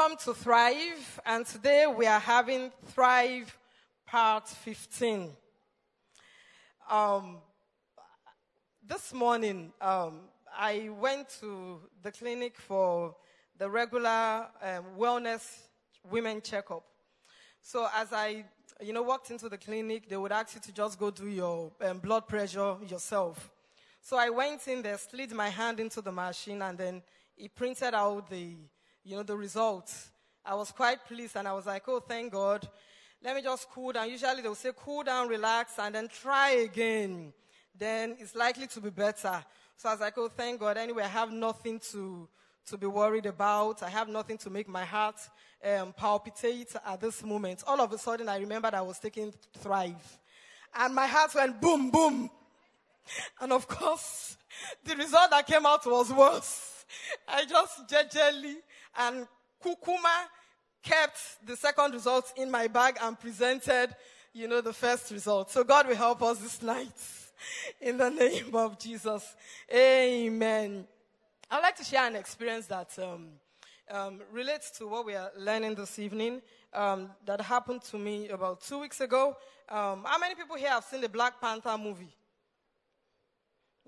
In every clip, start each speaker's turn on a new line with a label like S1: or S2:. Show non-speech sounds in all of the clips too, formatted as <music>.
S1: welcome to Thrive, and today we are having Thrive Part 15. Um, this morning, um, I went to the clinic for the regular um, wellness women checkup. So as I, you know, walked into the clinic, they would ask you to just go do your um, blood pressure yourself. So I went in there, slid my hand into the machine, and then it printed out the, you know, the results. I was quite pleased, and I was like, oh, thank God. Let me just cool down. Usually they'll say, cool down, relax, and then try again. Then it's likely to be better. So I was like, oh, thank God. Anyway, I have nothing to, to be worried about. I have nothing to make my heart um, palpitate at this moment. All of a sudden, I remembered I was taking Thrive. And my heart went boom, boom. <laughs> And of course, <laughs> the result that came out was worse. <laughs> I just jejely and kukuma kept the second result in my bag and presented, you know, the first result. So God will help us this night. <laughs> In the name of Jesus. Amen. I'd like to share an experience that um, um, relates to what we are learning this evening um, that happened to me about two weeks ago. Um, how many people here have seen the Black Panther movie?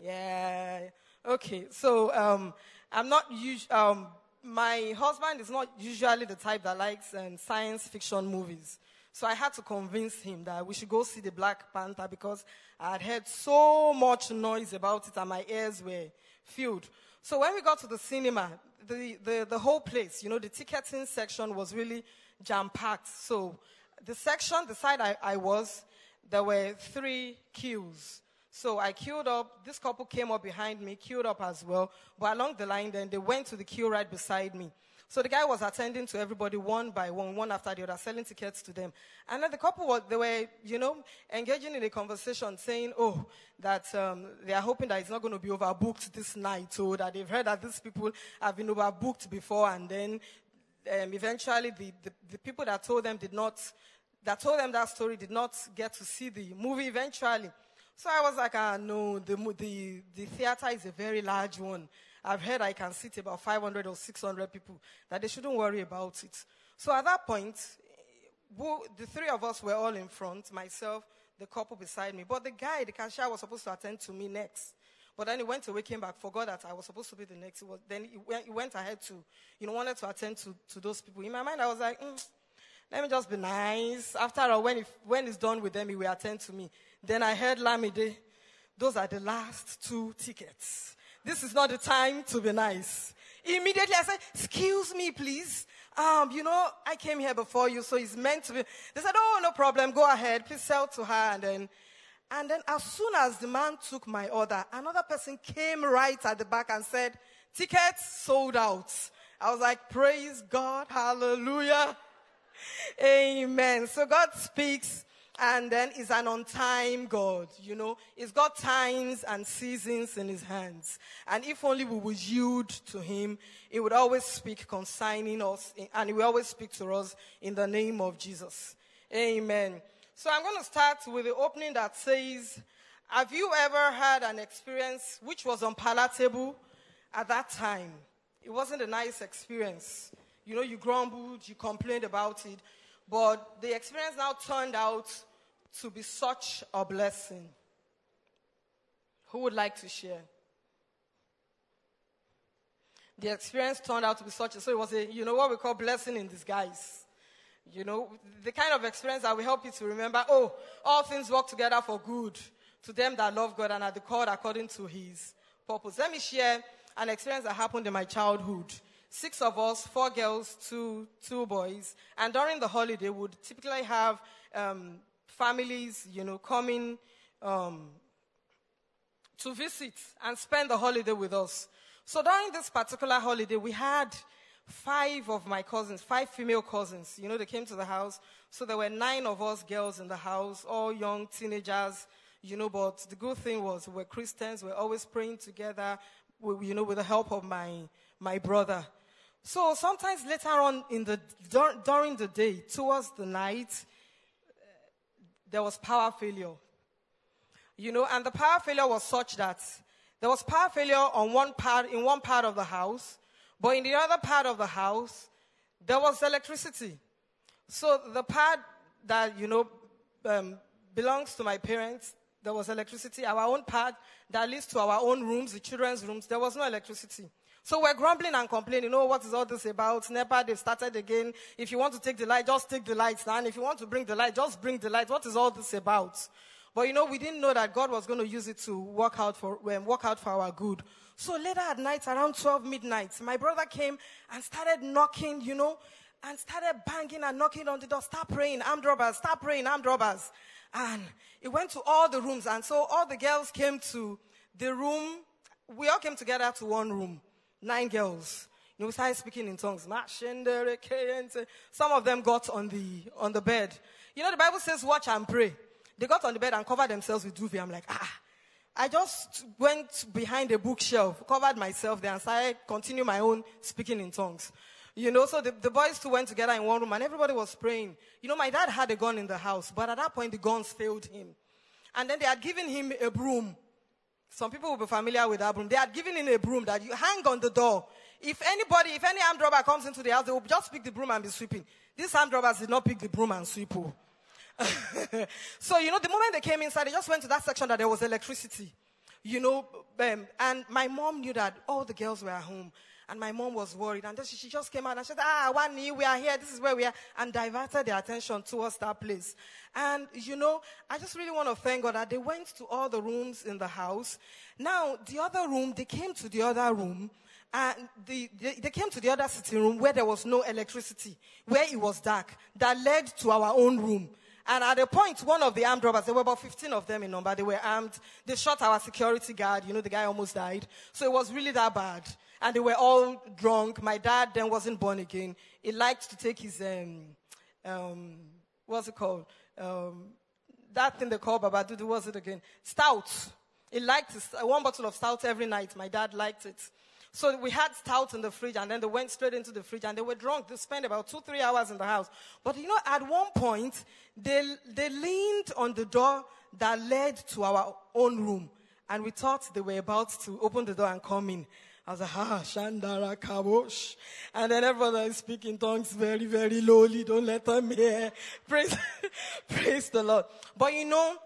S1: Yeah. Okay. So um, I'm not us- um, my husband is not usually the type that likes um, science fiction movies. So I had to convince him that we should go see the Black Panther because I had heard so much noise about it and my ears were filled. So when we got to the cinema, the, the, the whole place, you know, the ticketing section was really jam packed. So the section, the side I, I was, there were three queues. So I queued up. This couple came up behind me, queued up as well. But along the line, then they went to the queue right beside me. So the guy was attending to everybody one by one, one after the other, selling tickets to them. And then the couple was, they were, you know, engaging in a conversation saying, oh, that um, they are hoping that it's not going to be overbooked this night, so that they've heard that these people have been overbooked before, and then um, eventually the, the, the people that told them did not, that told them that story did not get to see the movie eventually. So I was like, ah, no, the, the, the theater is a very large one. I've heard I can seat about 500 or 600 people, that they shouldn't worry about it. So at that point, the three of us were all in front, myself, the couple beside me. But the guy, the cashier, was supposed to attend to me next. But then he went away, came back, forgot that I was supposed to be the next. Was, then he went, he went ahead to, you know, wanted to attend to, to those people. In my mind, I was like, mm, let me just be nice. After all, when, he, when he's done with them, he will attend to me. Then I heard Lamide, those are the last two tickets. This is not the time to be nice. Immediately I said, excuse me, please. Um, you know, I came here before you, so it's meant to be. They said, oh, no problem. Go ahead. Please sell to her. And then, and then as soon as the man took my order, another person came right at the back and said, tickets sold out. I was like, praise God. Hallelujah. <laughs> Amen. So God speaks and then is an on time God, you know. He's got times and seasons in his hands. And if only we would yield to him, he would always speak consigning us and he will always speak to us in the name of Jesus. Amen. So I'm going to start with the opening that says, have you ever had an experience which was unpalatable at that time? It wasn't a nice experience. You know, you grumbled, you complained about it, but the experience now turned out to be such a blessing. Who would like to share? The experience turned out to be such a, so it was a, you know, what we call blessing in disguise. You know, the kind of experience that will help you to remember, oh, all things work together for good to them that love God and are called according to his purpose. Let me share an experience that happened in my childhood. Six of us, four girls, two, two boys, and during the holiday would typically have um, families, you know, coming um, to visit and spend the holiday with us. So during this particular holiday, we had five of my cousins, five female cousins. You know, they came to the house. So there were nine of us girls in the house, all young teenagers, you know, but the good thing was we were Christians. We we're always praying together, we, you know, with the help of my, my brother. So sometimes later on in the, dur- during the day, towards the night, there was power failure. You know, and the power failure was such that there was power failure on one part, in one part of the house, but in the other part of the house, there was electricity. So the part that, you know, um, belongs to my parents, there was electricity. Our own part that leads to our own rooms, the children's rooms, there was no electricity. So we're grumbling and complaining. You know, what is all this about? NEPA, they've started again. If you want to take the light, just take the lights. And if you want to bring the light, just bring the light. What is all this about? But you know, we didn't know that God was going to use it to work out for, um, work out for our good. So later at night, around 12 midnight, my brother came and started knocking, you know, and started banging and knocking on the door. Start praying, armed robbers. Start praying, armed robbers. And it went to all the rooms. And so all the girls came to the room. We all came together to one room. Nine girls. You know, we started speaking in tongues. Some of them got on the, on the bed. You know, the Bible says, watch and pray. They got on the bed and covered themselves with duvet. I'm like, ah. I just went behind a bookshelf, covered myself there, and started continue my own speaking in tongues. You know, so the, the boys two went together in one room and everybody was praying. You know, my dad had a gun in the house, but at that point the guns failed him. And then they had given him a broom. Some people will be familiar with that broom. They had given in a broom that you hang on the door. If anybody, if any armed robber comes into the house, they will just pick the broom and be sweeping. These armed robbers did not pick the broom and sweep. Oh. <laughs> so, you know, the moment they came inside, they just went to that section that there was electricity. You know, um, and my mom knew that all the girls were at home. And my mom was worried. And then she, just came out and said, Ah, one knee, we are here. This is where we are. And diverted their attention towards that place. And, you know, I just really want to thank God that they went to all the rooms in the house. Now, the other room, they came to the other room. And the, they, they came to the other sitting room where there was no electricity, where it was dark, that led to our own room. And at a point, one of the armed robbers, there were about 15 of them in number, they were armed. They shot our security guard. You know, the guy almost died. So it was really that bad. And they were all drunk. My dad then wasn't born again. He liked to take his, um, um, what's it called? Um, that thing they call Babadudu, what's it again? Stout. He liked one bottle of stout every night. My dad liked it. So we had stout in the fridge and then they went straight into the fridge and they were drunk. They spent about two, three hours in the house. But you know, at one point, they, they leaned on the door that led to our own room. And we thought they were about to open the door and come in. I was like, ah, Shandara Kabosh. And then everyone is speaking tongues very, very lowly. Don't let them hear. <laughs> Praise, praise the Lord. But you know,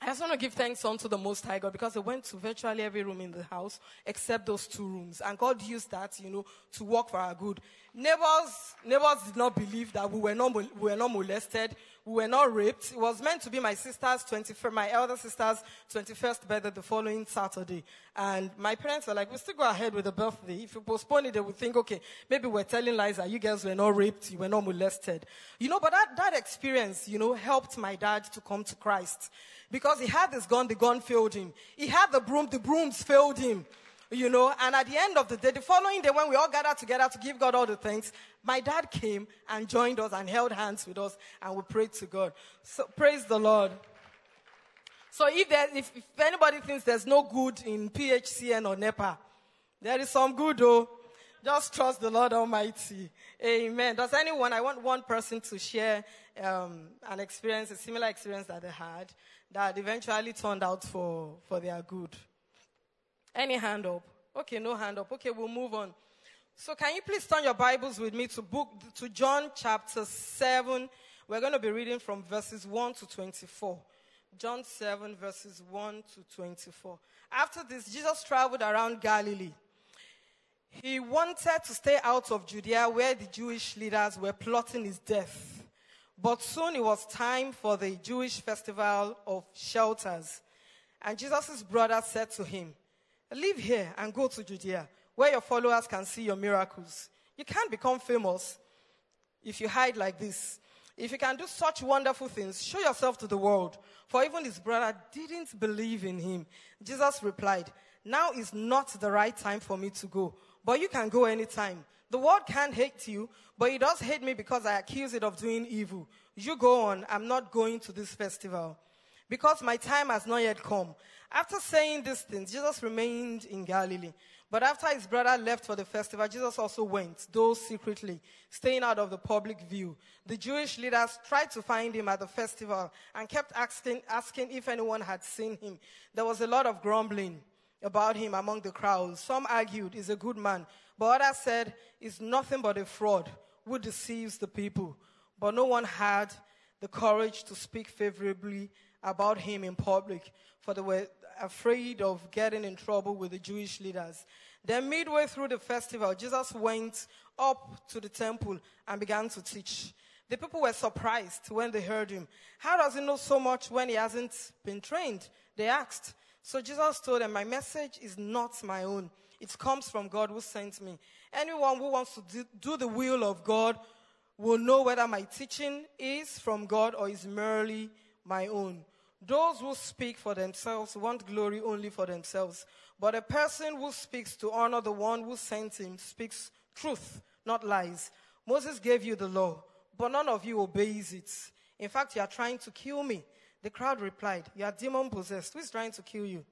S1: I just want to give thanks unto the Most High God because I went to virtually every room in the house except those two rooms. And God used that, you know, to work for our good. Neighbors, neighbors did not believe that we were not, we were not molested. We were not raped. It was meant to be my sister's 21st, my elder sister's 21st birthday the following Saturday. And my parents were like, we'll still go ahead with the birthday. If you postpone it, they would think, okay, maybe we're telling lies that you girls were not raped, you were not molested. You know, but that, that experience, you know, helped my dad to come to Christ. Because he had this gun, the gun failed him. He had the broom, the brooms failed him. You know, and at the end of the day, the following day, when we all gathered together to give God all the thanks, my dad came and joined us and held hands with us and we prayed to God. So praise the Lord. So if, there, if, if anybody thinks there's no good in PHCN or NEPA, there is some good though. Just trust the Lord Almighty. Amen. Does anyone, I want one person to share um, an experience, a similar experience that they had that eventually turned out for, for their good. Any hand up? Okay, no hand up. Okay, we'll move on. So can you please turn your Bibles with me to book to John chapter 7. We're going to be reading from verses 1 to 24. John 7 verses 1 to 24. After this, Jesus traveled around Galilee. He wanted to stay out of Judea where the Jewish leaders were plotting his death. But soon it was time for the Jewish festival of shelters. And Jesus' brother said to him, Leave here and go to Judea, where your followers can see your miracles. You can't become famous if you hide like this. If you can do such wonderful things, show yourself to the world. For even his brother didn't believe in him. Jesus replied, Now is not the right time for me to go, but you can go anytime. The world can't hate you, but it does hate me because I accuse it of doing evil. You go on. I'm not going to this festival. Because my time has not yet come. After saying these things, Jesus remained in Galilee. But after his brother left for the festival, Jesus also went, though secretly, staying out of the public view. The Jewish leaders tried to find him at the festival and kept asking, asking if anyone had seen him. There was a lot of grumbling about him among the crowds. Some argued he's a good man, but others said he's nothing but a fraud who deceives the people. But no one had the courage to speak favorably about him in public, for they were afraid of getting in trouble with the Jewish leaders. Then, midway through the festival, Jesus went up to the temple and began to teach. The people were surprised when they heard him. How does he know so much when he hasn't been trained? They asked. So Jesus told them, My message is not my own. It comes from God who sent me. Anyone who wants to do the will of God will know whether my teaching is from God or is merely my own. Those who speak for themselves want glory only for themselves. But a person who speaks to honor the one who sent him speaks truth, not lies. Moses gave you the law, but none of you obeys it. In fact, you are trying to kill me. The crowd replied, You are demon possessed. Who is trying to kill you?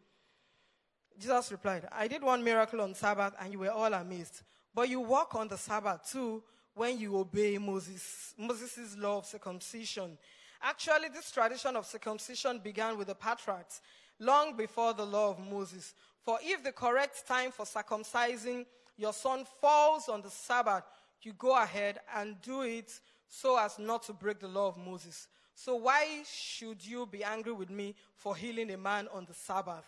S1: Jesus replied, I did one miracle on Sabbath and you were all amazed. But you walk on the Sabbath too when you obey Moses, Moses' law of circumcision Actually, this tradition of circumcision began with the patriarchs long before the law of Moses. For if the correct time for circumcising your son falls on the Sabbath, you go ahead and do it so as not to break the law of Moses. So why should you be angry with me for healing a man on the Sabbath?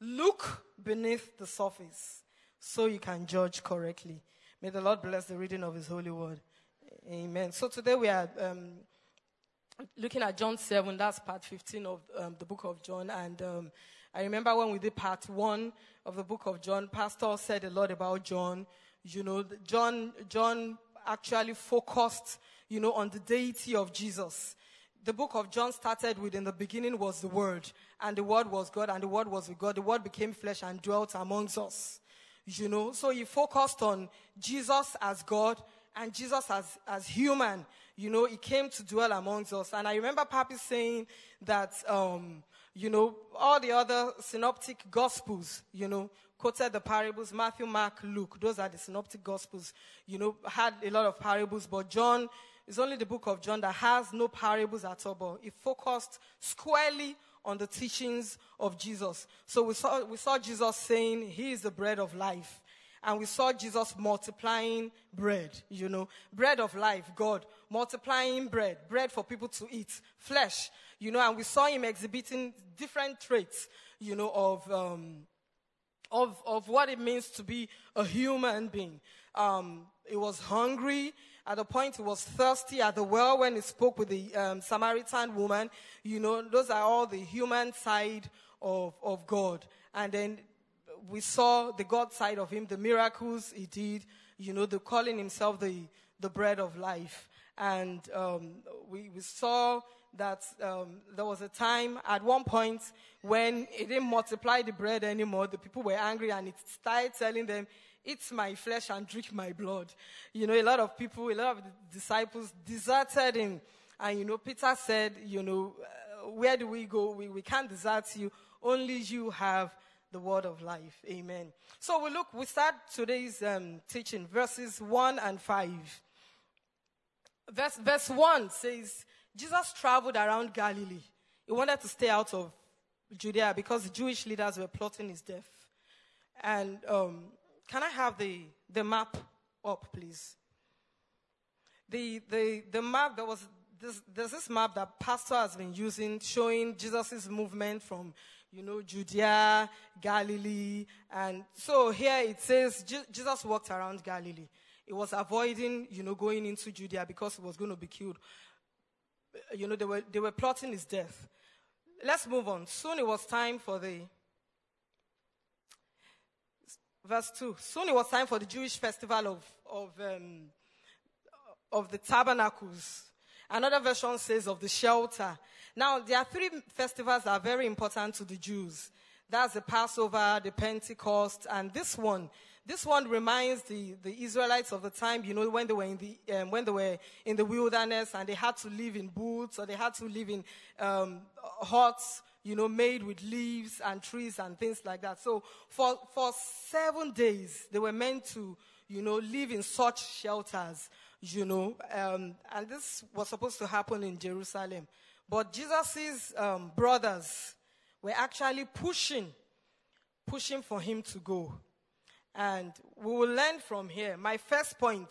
S1: Look beneath the surface so you can judge correctly. May the Lord bless the reading of his holy word. Amen. So today we are um, looking at John 7, that's part 15 of um, the book of John. And um, I remember when we did part one of the book of John, Pastor said a lot about John. You know, John, John actually focused, you know, on the deity of Jesus. The book of John started with, in the beginning was the Word, and the Word was God, and the Word was with God. The Word became flesh and dwelt amongst us. You know, so he focused on Jesus as God and Jesus as, as human you know, he came to dwell amongst us. And I remember Papi saying that, um, you know, all the other synoptic gospels, you know, quoted the parables, Matthew, Mark, Luke, those are the synoptic gospels, you know, had a lot of parables, but John is only the book of John that has no parables at all, but it focused squarely on the teachings of Jesus. So we saw, we saw Jesus saying, He is the bread of life and we saw Jesus multiplying bread, you know, bread of life, God, multiplying bread, bread for people to eat, flesh, you know, and we saw him exhibiting different traits, you know, of, um, of, of what it means to be a human being. Um, he was hungry. At the point, he was thirsty at the well when he spoke with the um, Samaritan woman. You know, those are all the human side of, of God. And then we saw the God side of him, the miracles he did, you know, the calling himself the, the bread of life. And um, we, we saw that um, there was a time at one point when he didn't multiply the bread anymore. The people were angry and it started telling them, Eat my flesh and drink my blood. You know, a lot of people, a lot of disciples deserted him. And, you know, Peter said, You know, uh, where do we go? We, we can't desert you. Only you have the word of life. Amen. So we look, we start today's um, teaching, verses 1 and 5. Verse, verse 1 says, Jesus traveled around Galilee. He wanted to stay out of Judea because the Jewish leaders were plotting his death. And um, can I have the, the map up, please? The, the, the map, there was this, there's this map that Pastor has been using showing Jesus' movement from you know, Judea, Galilee. And so here it says Jesus walked around Galilee. He was avoiding, you know, going into Judea because he was going to be killed. You know, they were, they were plotting his death. Let's move on. Soon it was time for the. Verse 2. Soon it was time for the Jewish festival of, of, um, of the tabernacles. Another version says of the shelter. Now, there are three festivals that are very important to the Jews. That's the Passover, the Pentecost, and this one, this one reminds the, the Israelites of the time, you know, when they were in the um, when they were in the wilderness and they had to live in booths or they had to live in um, huts, you know, made with leaves and trees and things like that. So for for seven days they were meant to, you know, live in such shelters, you know, um, and this was supposed to happen in Jerusalem, but Jesus's um, brothers were actually pushing, pushing for him to go. And we will learn from here. My first point,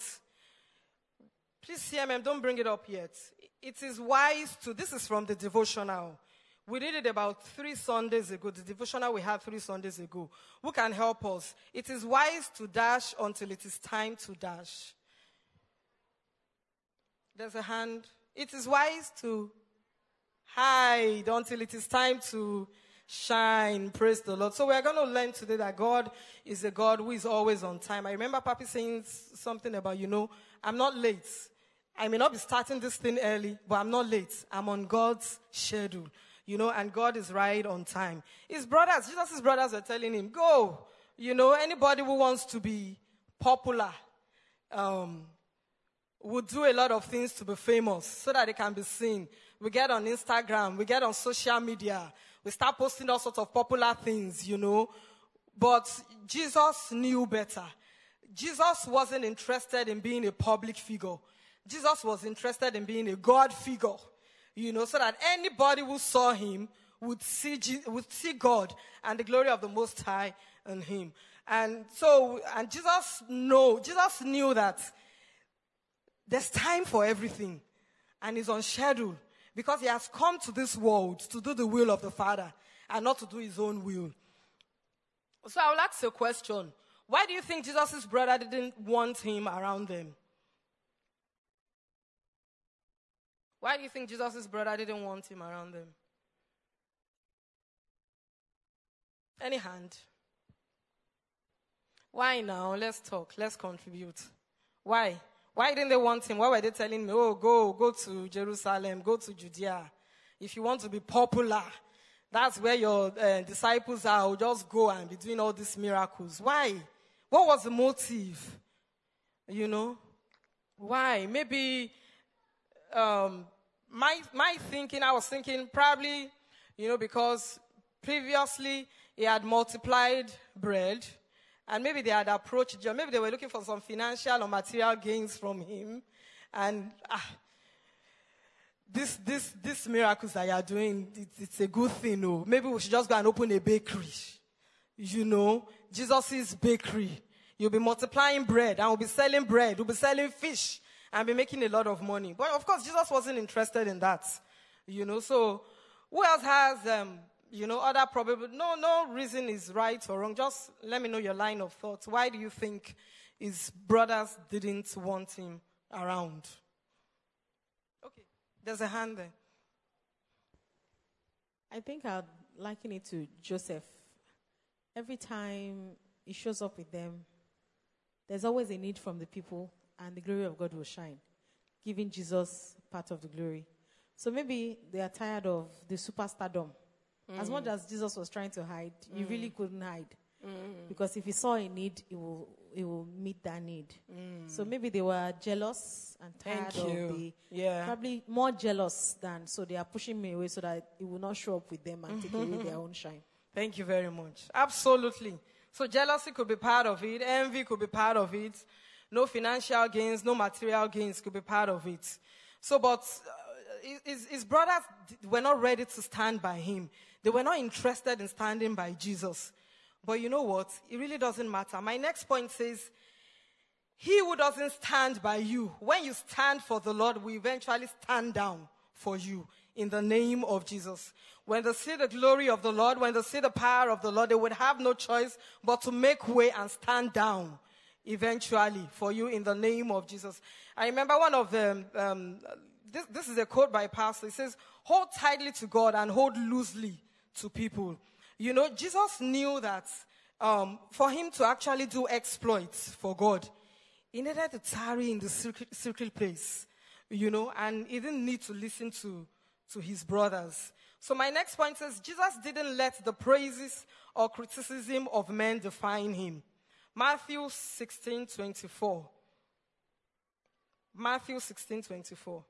S1: please, CMM, don't bring it up yet. It is wise to, this is from the devotional. We did it about three Sundays ago, the devotional we had three Sundays ago. Who can help us? It is wise to dash until it is time to dash. There's a hand. It is wise to hide until it is time to shine. Praise the Lord. So we're going to learn today that God is a God who is always on time. I remember Papi saying something about, you know, I'm not late. I may not be starting this thing early, but I'm not late. I'm on God's schedule, you know, and God is right on time. His brothers, Jesus' brothers are telling him, go. You know, anybody who wants to be popular, um, would do a lot of things to be famous so that they can be seen. We get on Instagram, we get on social media, we start posting all sorts of popular things, you know. But Jesus knew better. Jesus wasn't interested in being a public figure. Jesus was interested in being a God figure, you know, so that anybody who saw him would see, would see God and the glory of the Most High in him. And so, and Jesus know, Jesus knew that there's time for everything and he's on schedule because he has come to this world to do the will of the Father and not to do his own will. So I will ask a question. Why do you think Jesus' brother didn't want him around them? Why do you think Jesus' brother didn't want him around them? Any hand? Why now? Let's talk. Let's contribute. Why? Why didn't they want him? Why were they telling me, oh, go, go to Jerusalem, go to Judea? If you want to be popular, that's where your uh, disciples are. just go and be doing all these miracles. Why? What was the motive? You know? Why? Maybe um, my, my thinking, I was thinking probably, you know, because previously he had multiplied bread and maybe they had approached John. Maybe they were looking for some financial or material gains from him. And ah, this, this, this miracles that you are doing, it, it's a good thing. No? Maybe we should just go and open a bakery. You know, Jesus' bakery. You'll be multiplying bread and we'll be selling bread. We'll be selling fish and be making a lot of money. But of course, Jesus wasn't interested in that. You know, so who else has um, you know, other probable, no, no reason is right or wrong. Just let me know your line of thought. Why do you think his brothers didn't want him around? Okay, there's a hand there.
S2: I think I'd liken it to Joseph. Every time he shows up with them, there's always a need from the people, and the glory of God will shine, giving Jesus part of the glory. So maybe they are tired of the superstardom Mm. As much as Jesus was trying to hide, mm. he really couldn't hide. Mm. Because if he saw a need, he will, he will meet that need. Mm. So maybe they were jealous and tired of the, yeah. probably more jealous than, so they are pushing me away so that he will not show up with them and take away their <laughs> own shine.
S1: Thank you very much. Absolutely. So jealousy could be part of it, envy could be part of it, no financial gains, no material gains could be part of it. So, but uh, his, his brothers were not ready to stand by him. They were not interested in standing by Jesus. But you know what? It really doesn't matter. My next point says, He who doesn't stand by you, when you stand for the Lord, will eventually stand down for you in the name of Jesus. When they see the glory of the Lord, when they see the power of the Lord, they would have no choice but to make way and stand down eventually for you in the name of Jesus. I remember one of them, um, this, this is a quote by a pastor. It says, hold tightly to God and hold loosely to people. You know, Jesus knew that um, for him to actually do exploits for God, he needed to tarry in the secret, place, you know, and he didn't need to listen to, to his brothers. So my next point is Jesus didn't let the praises or criticism of men define him. Matthew 16 24. Matthew 16 24.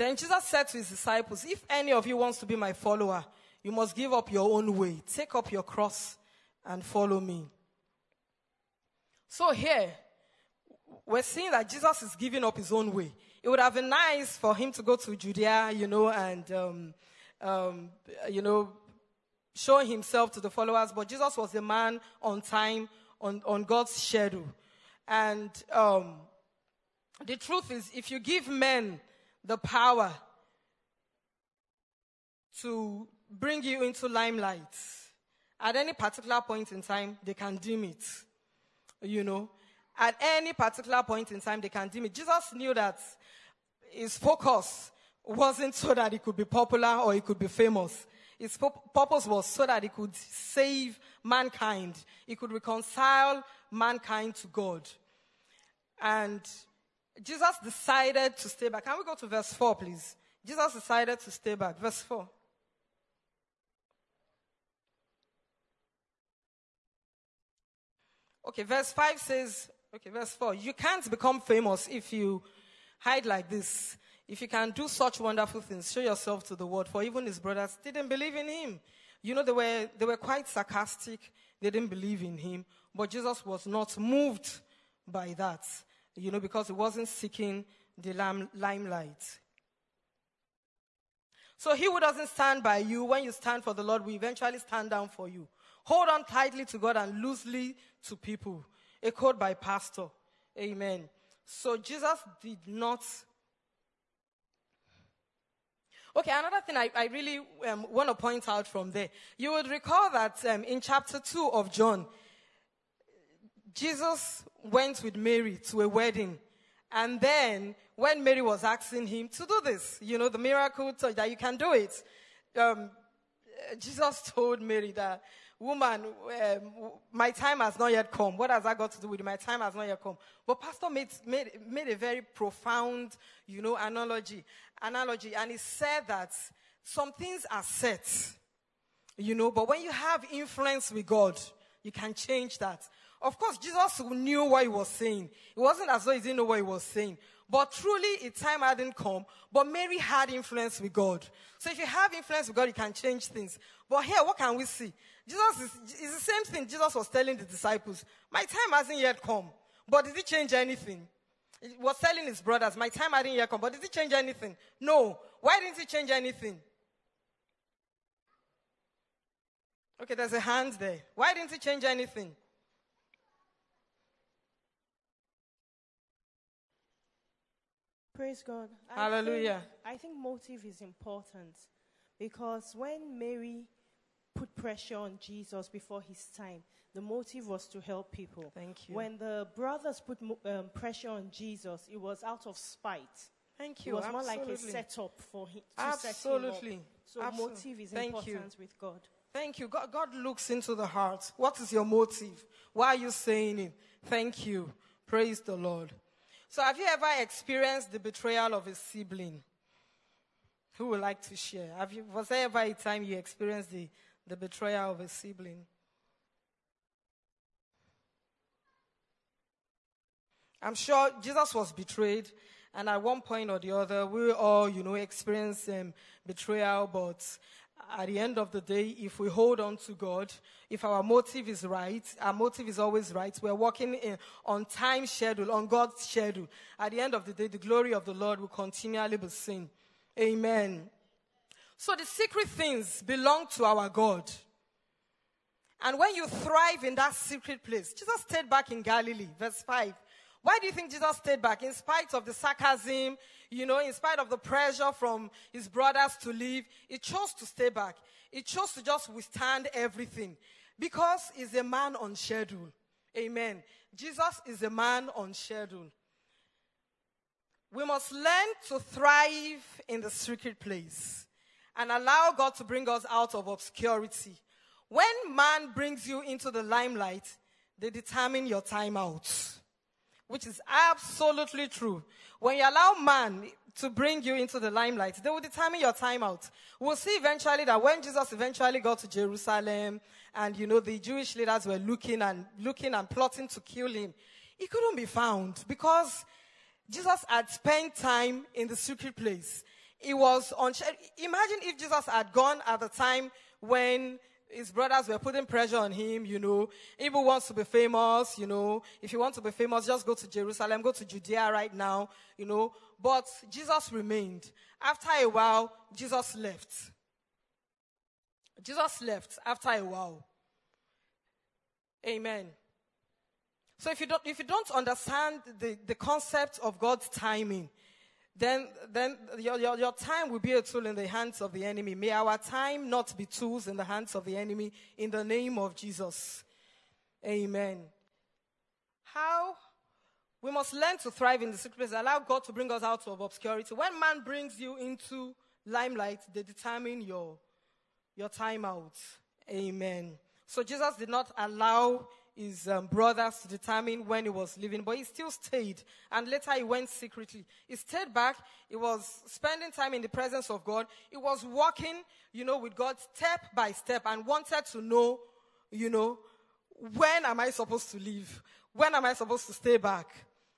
S1: Then Jesus said to his disciples, If any of you wants to be my follower, you must give up your own way, take up your cross, and follow me. So here, we're seeing that Jesus is giving up his own way. It would have been nice for him to go to Judea, you know, and, um, um, you know, show himself to the followers, but Jesus was a man on time, on, on God's schedule. And um, the truth is, if you give men the power to bring you into limelight, at any particular point in time, they can dim it. You know, at any particular point in time, they can dim it. Jesus knew that his focus wasn't so that he could be popular or he could be famous. His purpose was so that he could save mankind. He could reconcile mankind to God. And Jesus decided to stay back. Can we go to verse 4, please? Jesus decided to stay back. Verse 4. Okay, verse 5 says, okay, verse 4. You can't become famous if you hide like this. If you can do such wonderful things, show yourself to the world. For even his brothers didn't believe in him. You know, they were, they were quite sarcastic. They didn't believe in him. But Jesus was not moved by that, you know, because he wasn't seeking the limelight. So he who doesn't stand by you, when you stand for the Lord, will eventually stand down for you. Hold on tightly to God and loosely to people. A quote by Pastor. Amen. So Jesus did not. Okay, another thing I, I really um, want to point out from there. You would recall that um, in chapter 2 of John, Jesus went with Mary to a wedding. And then, when Mary was asking him to do this, you know, the miracle that you can do it, um, Jesus told Mary that woman, um, my time has not yet come. What has that got to do with it? My time has not yet come. But Pastor made, made, made a very profound, you know, analogy, analogy. And he said that some things are set, you know, but when you have influence with God, you can change that. Of course, Jesus knew what he was saying. It wasn't as though he didn't know what he was saying. But truly, a time hadn't come. But Mary had influence with God. So if you have influence with God, you can change things. But here, what can we see? Jesus is, is the same thing Jesus was telling the disciples. My time hasn't yet come. But did he change anything? He was telling his brothers, my time hadn't yet come. But did he change anything? No. Why didn't he change anything? Okay, there's a hand there. Why didn't he change anything?
S3: Praise God.
S1: Hallelujah.
S3: I think, I think motive is important because when Mary put pressure on Jesus before his time. The motive was to help people.
S1: Thank you.
S3: When the brothers put um, pressure on Jesus, it was out of spite.
S1: Thank you.
S3: It was
S1: Absolutely.
S3: more like a setup for him to
S1: Absolutely.
S3: set him. So
S1: Absolutely.
S3: motive is
S1: Thank
S3: important
S1: you.
S3: with God.
S1: Thank you. God, God looks into the heart. What is your motive? Why are you saying it? Thank you. Praise the Lord. So, have you ever experienced the betrayal of a sibling? Who would like to share? Have you, was there ever a time you experienced the the betrayal of a sibling. I'm sure Jesus was betrayed, and at one point or the other, we all, you know, experience um, betrayal. But at the end of the day, if we hold on to God, if our motive is right, our motive is always right. We're working in, on time schedule, on God's schedule. At the end of the day, the glory of the Lord will continually be seen. Amen. So the secret things belong to our God. And when you thrive in that secret place, Jesus stayed back in Galilee, verse 5. Why do you think Jesus stayed back? In spite of the sarcasm, you know, in spite of the pressure from his brothers to leave, he chose to stay back. He chose to just withstand everything because he's a man on schedule. Amen. Jesus is a man on schedule. We must learn to thrive in the secret place and allow God to bring us out of obscurity. When man brings you into the limelight, they determine your time out, which is absolutely true. When you allow man, to bring you into the limelight. They will determine your time out. We'll see eventually that when Jesus eventually got to Jerusalem and, you know, the Jewish leaders were looking and looking and plotting to kill him, he couldn't be found because Jesus had spent time in the secret place. He was on, imagine if Jesus had gone at the time when his brothers were putting pressure on him, you know. If wants to be famous, you know, if you want to be famous, just go to Jerusalem, go to Judea right now, you know. But Jesus remained. After a while, Jesus left. Jesus left after a while. Amen. So if you don't, if you don't understand the, the concept of God's timing, then, then your, your, your time will be a tool in the hands of the enemy. May our time not be tools in the hands of the enemy in the name of Jesus. Amen. How? We must learn to thrive in the secret place. Allow God to bring us out of obscurity. When man brings you into limelight, they determine your, your time out. Amen. So Jesus did not allow his um, brothers to determine when he was leaving, but he still stayed. And later he went secretly. He stayed back. He was spending time in the presence of God. He was walking, you know, with God step by step and wanted to know, you know, when am I supposed to leave? When am I supposed to stay back?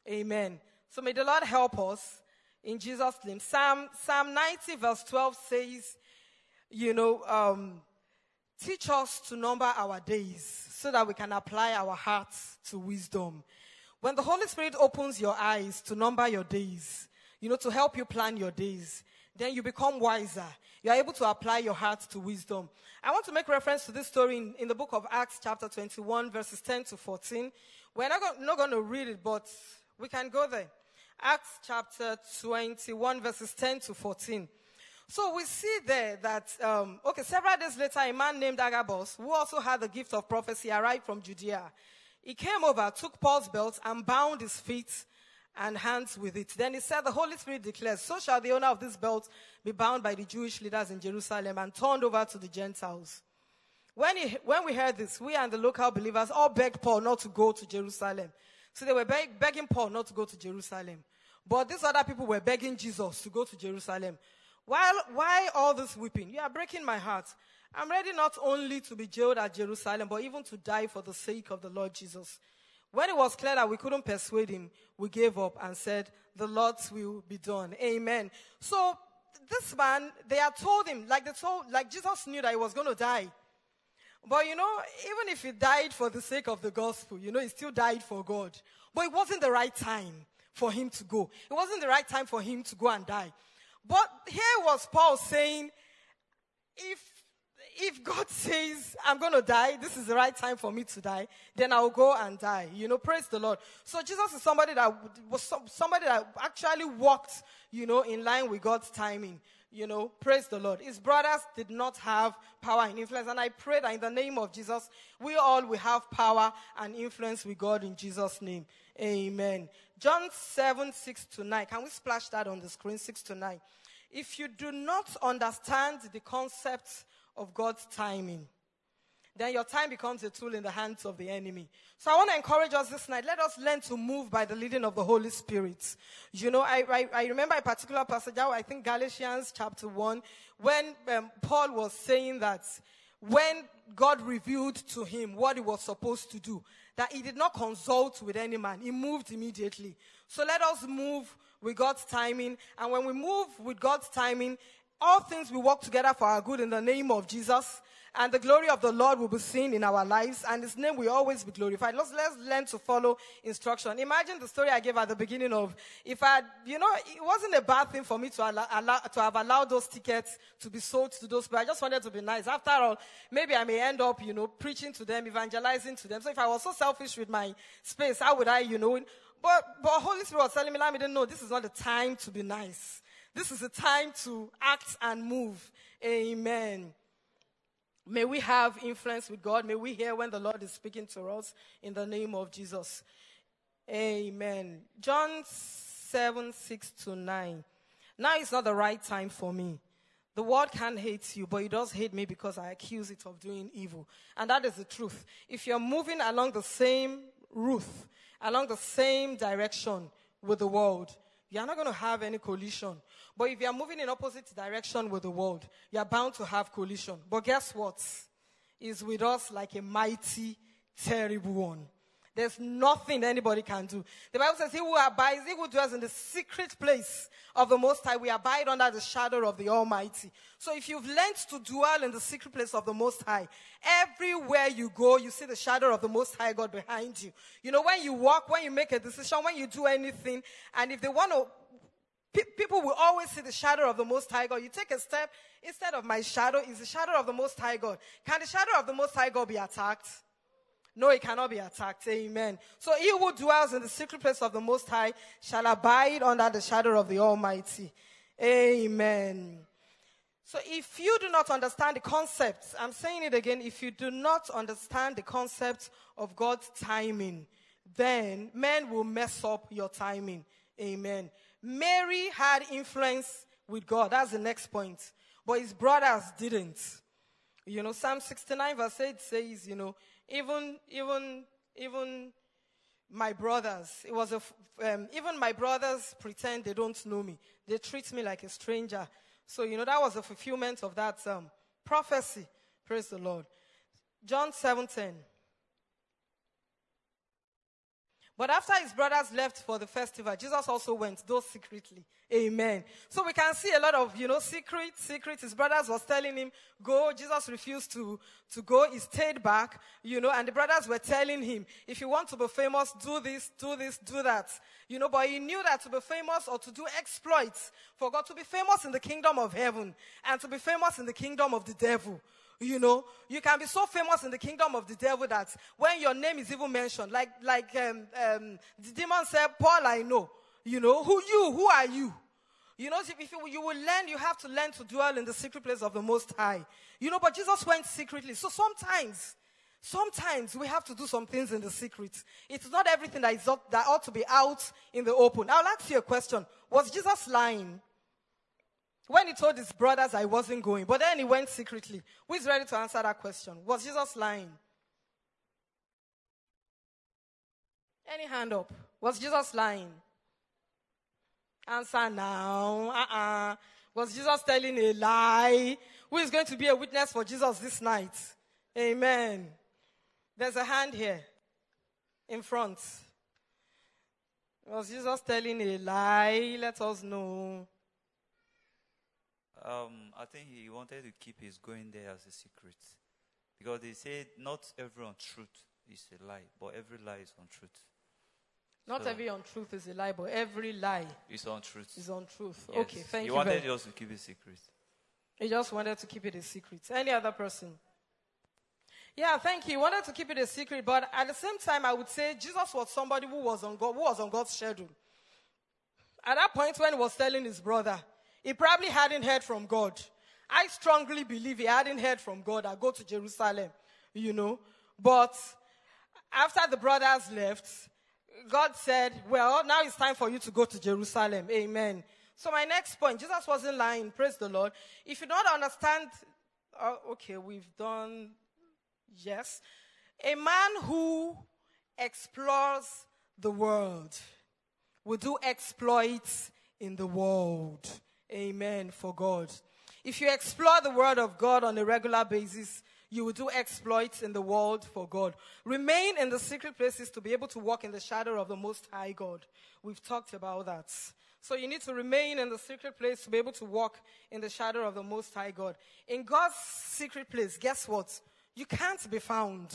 S1: Amen. So may the Lord help us in Jesus' name. Psalm, Psalm 90 verse 12 says, you know, um, teach us to number our days so that we can apply our hearts to wisdom. When the Holy Spirit opens your eyes to number your days, you know, to help you plan your days, then you become wiser. You are able to apply your heart to wisdom. I want to make reference to this story in, in the book of Acts, chapter 21, verses 10 to 14. We're not, go, not going to read it, but we can go there. Acts chapter 21, verses 10 to 14. So we see there that, um, okay, several days later, a man named Agabus, who also had the gift of prophecy, arrived from Judea. He came over, took Paul's belt, and bound his feet and hands with it. Then he said, The Holy Spirit declares, So shall the owner of this belt be bound by the Jewish leaders in Jerusalem and turned over to the Gentiles. When, he, when we heard this, we and the local believers all begged Paul not to go to Jerusalem. So they were beg, begging Paul not to go to Jerusalem. But these other people were begging Jesus to go to Jerusalem. Why all this weeping? You are breaking my heart. I'm ready not only to be jailed at Jerusalem, but even to die for the sake of the Lord Jesus. When it was clear that we couldn't persuade him, we gave up and said, The Lord's will be done. Amen. So this man, they had told him, like they told, like Jesus knew that he was going to die. But you know, even if he died for the sake of the gospel, you know, he still died for God. But it wasn't the right time for him to go. It wasn't the right time for him to go and die. But here was Paul saying, if if God <laughs> says I'm going to die, this is the right time for me to die, then I'll go and die. You know, praise the Lord. So Jesus is somebody that was somebody that actually walked, you know, in line with God's timing. You know, praise the Lord. His brothers did not have power and influence. And I pray that in the name of Jesus, we all will have power and influence with God in Jesus' name. Amen. John 7, 6 to 9. Can we splash that on the screen? 6 to 9. If you do not understand the concept of God's timing, then your time becomes a tool in the hands of the enemy. So I want to encourage us this night. Let us learn to move by the leading of the Holy Spirit. You know, I, I, I remember a particular passage, I think Galatians chapter 1, when um, Paul was saying that when God revealed to him what he was supposed to do, that he did not consult with any man. He moved immediately. So let us move with God's timing. And when we move with God's timing, all things will work together for our good in the name of Jesus. And the glory of the Lord will be seen in our lives, and His name will always be glorified. Let's, let's learn to follow instruction. Imagine the story I gave at the beginning of if I, you know, it wasn't a bad thing for me to, allow, allow, to have allowed those tickets to be sold to those people. I just wanted to be nice. After all, maybe I may end up, you know, preaching to them, evangelizing to them. So if I was so selfish with my space, how would I, you know? But, but Holy Spirit was telling me, let me know this is not the time to be nice. This is the time to act and move. Amen. May we have influence with God. May we hear when the Lord is speaking to us in the name of Jesus. Amen. John 7 6 to 9. Now is not the right time for me. The world can hate you, but it does hate me because I accuse it of doing evil. And that is the truth. If you're moving along the same route, along the same direction with the world, you're not going to have any collision. But if you're moving in opposite direction with the world, you're bound to have collision. But guess what? Is with us like a mighty, terrible one. There's nothing anybody can do. The Bible says, He who abides, he who dwells in the secret place of the Most High, we abide under the shadow of the Almighty. So if you've learned to dwell in the secret place of the Most High, everywhere you go, you see the shadow of the Most High God behind you. You know, when you walk, when you make a decision, when you do anything, and if they want to people will always see the shadow of the Most High God. You take a step, instead of my shadow, is the shadow of the Most High God. Can the shadow of the Most High God be attacked? No, it cannot be attacked. Amen. So he who dwells in the secret place of the Most High shall abide under the shadow of the Almighty. Amen. So if you do not understand the concept, I'm saying it again, if you do not understand the concept of God's timing, then men will mess up your timing. Amen. Mary had influence with God. That's the next point. But his brothers didn't. You know, Psalm 69 verse 8 says, you know, even, even, even my brothers, it was a, um, even my brothers pretend they don't know me. They treat me like a stranger. So, you know, that was a fulfillment of that um, prophecy. Praise the Lord. John 7:10. But after his brothers left for the festival, Jesus also went, though secretly. Amen. So we can see a lot of, you know, secret, secret. His brothers was telling him, go. Jesus refused to, to go. He stayed back, you know, and the brothers were telling him, if you want to be famous, do this, do this, do that. You know, but he knew that to be famous or to do exploits, for God to be famous in the kingdom of heaven and to be famous in the kingdom of the devil you know, you can be so famous in the kingdom of the devil that when your name is even mentioned, like like um, um, the demon said, Paul, I know. You know, who you? Who are you? You know, if you, you will learn, you have to learn to dwell in the secret place of the Most High. You know, but Jesus went secretly. So sometimes, sometimes we have to do some things in the secret. It's not everything that, is that ought to be out in the open. I'll ask you a question. Was Jesus lying? When he told his brothers I wasn't going, but then he went secretly. Who is ready to answer that question? Was Jesus lying? Any hand up? Was Jesus lying? Answer now. Uh-uh. Was Jesus telling a lie? Who is going to be a witness for Jesus this night? Amen. There's a hand here in front. Was Jesus telling a lie? Let us know.
S4: Um, I think he wanted to keep his going there as a secret. Because they said not every untruth is a lie, but every lie is untruth.
S1: Not so every untruth is a lie, but every lie
S4: is untruth.
S1: Is untruth. Yes. Okay, thank
S4: he
S1: you.
S4: He wanted just to keep it secret.
S1: He just wanted to keep it a secret. Any other person? Yeah, thank you. He wanted to keep it a secret, but at the same time, I would say Jesus was somebody who was on God, who was on God's schedule. At that point, when he was telling his brother, he probably hadn't heard from God. I strongly believe he hadn't heard from God. I go to Jerusalem, you know. But after the brothers left, God said, Well, now it's time for you to go to Jerusalem. Amen. So, my next point Jesus wasn't lying. Praise the Lord. If you don't understand, uh, okay, we've done, yes. A man who explores the world will do exploits in the world. Amen. For God. If you explore the word of God on a regular basis, you will do exploits in the world for God. Remain in the secret places to be able to walk in the shadow of the Most High God. We've talked about that. So you need to remain in the secret place to be able to walk in the shadow of the Most High God. In God's secret place, guess what? You can't be found.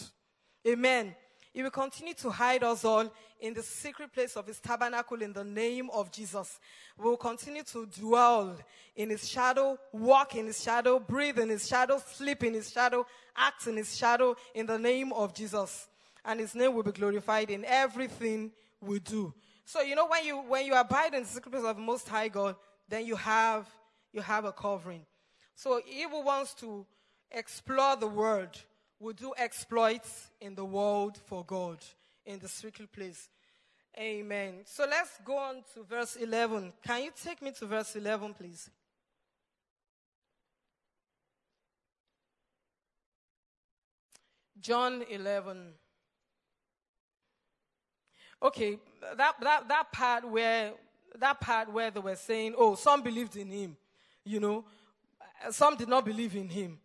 S1: Amen. He will continue to hide us all in the secret place of his tabernacle in the name of Jesus. We will continue to dwell in his shadow, walk in his shadow, breathe in his shadow, sleep in his shadow, act in his shadow in the name of Jesus. And his name will be glorified in everything we do. So, you know, when you, when you abide in the secret place of the Most High God, then you have, you have a covering. So, evil wants to explore the word will do exploits in the world for God, in the secret place. Amen. So let's go on to verse 11. Can you take me to verse 11, please? John 11. Okay, that, that, that part where that part where they were saying, oh, some believed in him, you know, some did not believe in him.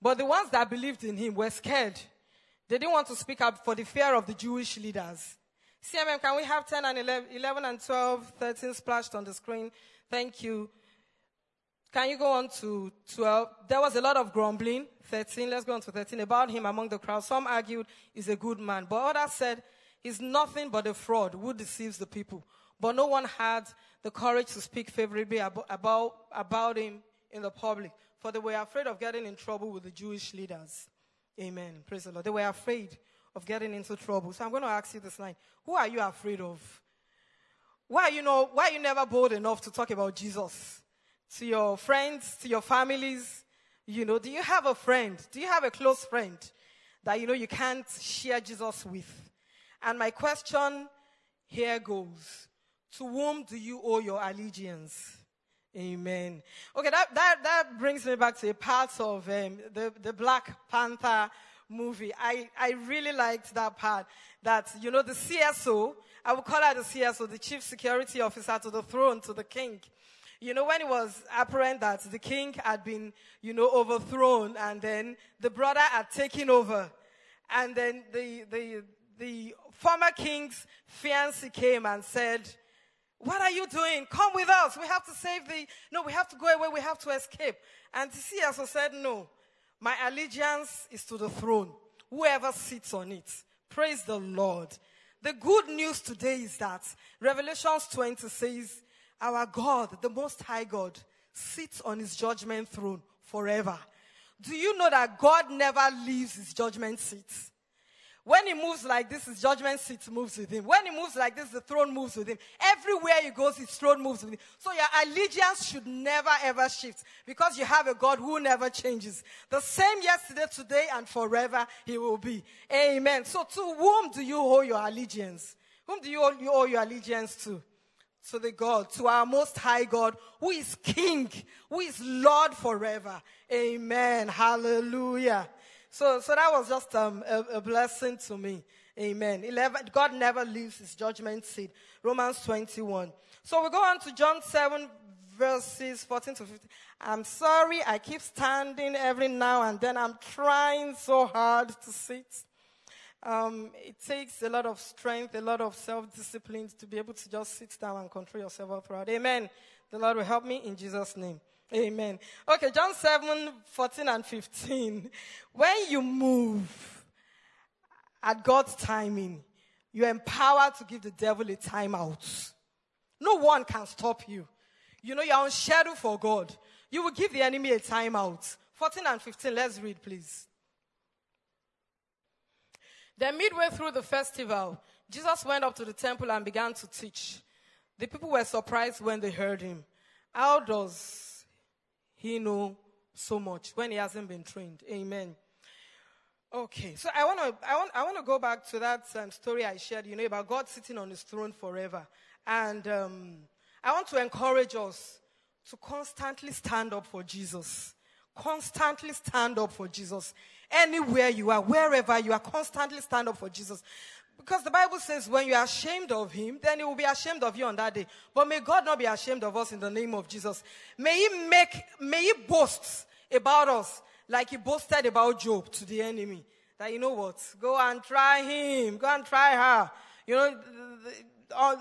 S1: But the ones that believed in him were scared. They didn't want to speak up for the fear of the Jewish leaders. CMM, can we have 10 and 11, 11 and 12, 13 splashed on the screen? Thank you. Can you go on to 12? There was a lot of grumbling. 13, let's go on to 13, about him among the crowd. Some argued he's a good man, but others said he's nothing but a fraud who deceives the people. But no one had the courage to speak favorably about, about, about him in the public, for they were afraid of getting in trouble with the Jewish leaders. Amen. Praise the Lord. They were afraid of getting into trouble. So I'm going to ask you this line. Who are you afraid of? Why are you, know, why are you never bold enough to talk about Jesus? To your friends, to your families? You know, do you have a friend? Do you have a close friend that you know you can't share Jesus with? And my question here goes To whom do you owe your allegiance? Amen. Okay, that, that, that brings me back to a part of um, the, the Black Panther movie. I, I really liked that part. That, you know, the CSO, I would call her the CSO, the Chief Security Officer to the throne, to the king. You know, when it was apparent that the king had been, you know, overthrown and then the brother had taken over. And then the, the, the former king's fiancé came and said, what are you doing? Come with us. We have to save the, no, we have to go away. We have to escape. And he also said, no, my allegiance is to the throne. Whoever sits on it. Praise the Lord. The good news today is that Revelations 20 says, our God, the most high God, sits on his judgment throne forever. Do you know that God never leaves his judgment seat? When he moves like this, his judgment seat moves with him. When he moves like this, the throne moves with him. Everywhere he goes, his throne moves with him. So your allegiance should never ever shift because you have a God who never changes. The same yesterday, today, and forever he will be. Amen. So to whom do you owe your allegiance? Whom do you owe, you owe your allegiance to? To the God, to our most high God, who is King, who is Lord forever. Amen. Hallelujah. So, so that was just um, a, a, blessing to me. Amen. 11, God never leaves his judgment seat. Romans 21. So we go on to John 7, verses 14 to 15. I'm sorry, I keep standing every now and then. I'm trying so hard to sit. Um, it takes a lot of strength, a lot of self discipline to be able to just sit down and control yourself all throughout. Amen. The Lord will help me in Jesus' name. Amen. Okay, John 7, 14 and 15. When you move at God's timing, you're empowered to give the devil a timeout. No one can stop you. You know, you're on schedule for God. You will give the enemy a timeout. 14 and 15, let's read, please. Then, midway through the festival, Jesus went up to the temple and began to teach. The people were surprised when they heard him. How does he know so much when he hasn't been trained. Amen. Okay, so I want to I want I want to go back to that um, story I shared, you know, about God sitting on His throne forever, and um, I want to encourage us to constantly stand up for Jesus. Constantly stand up for Jesus. Anywhere you are, wherever you are, constantly stand up for Jesus. Because the Bible says when you are ashamed of him, then he will be ashamed of you on that day. But may God not be ashamed of us in the name of Jesus. May he make, may he boast about us like he boasted about Job to the enemy. That you know what? Go and try him. Go and try her. You know,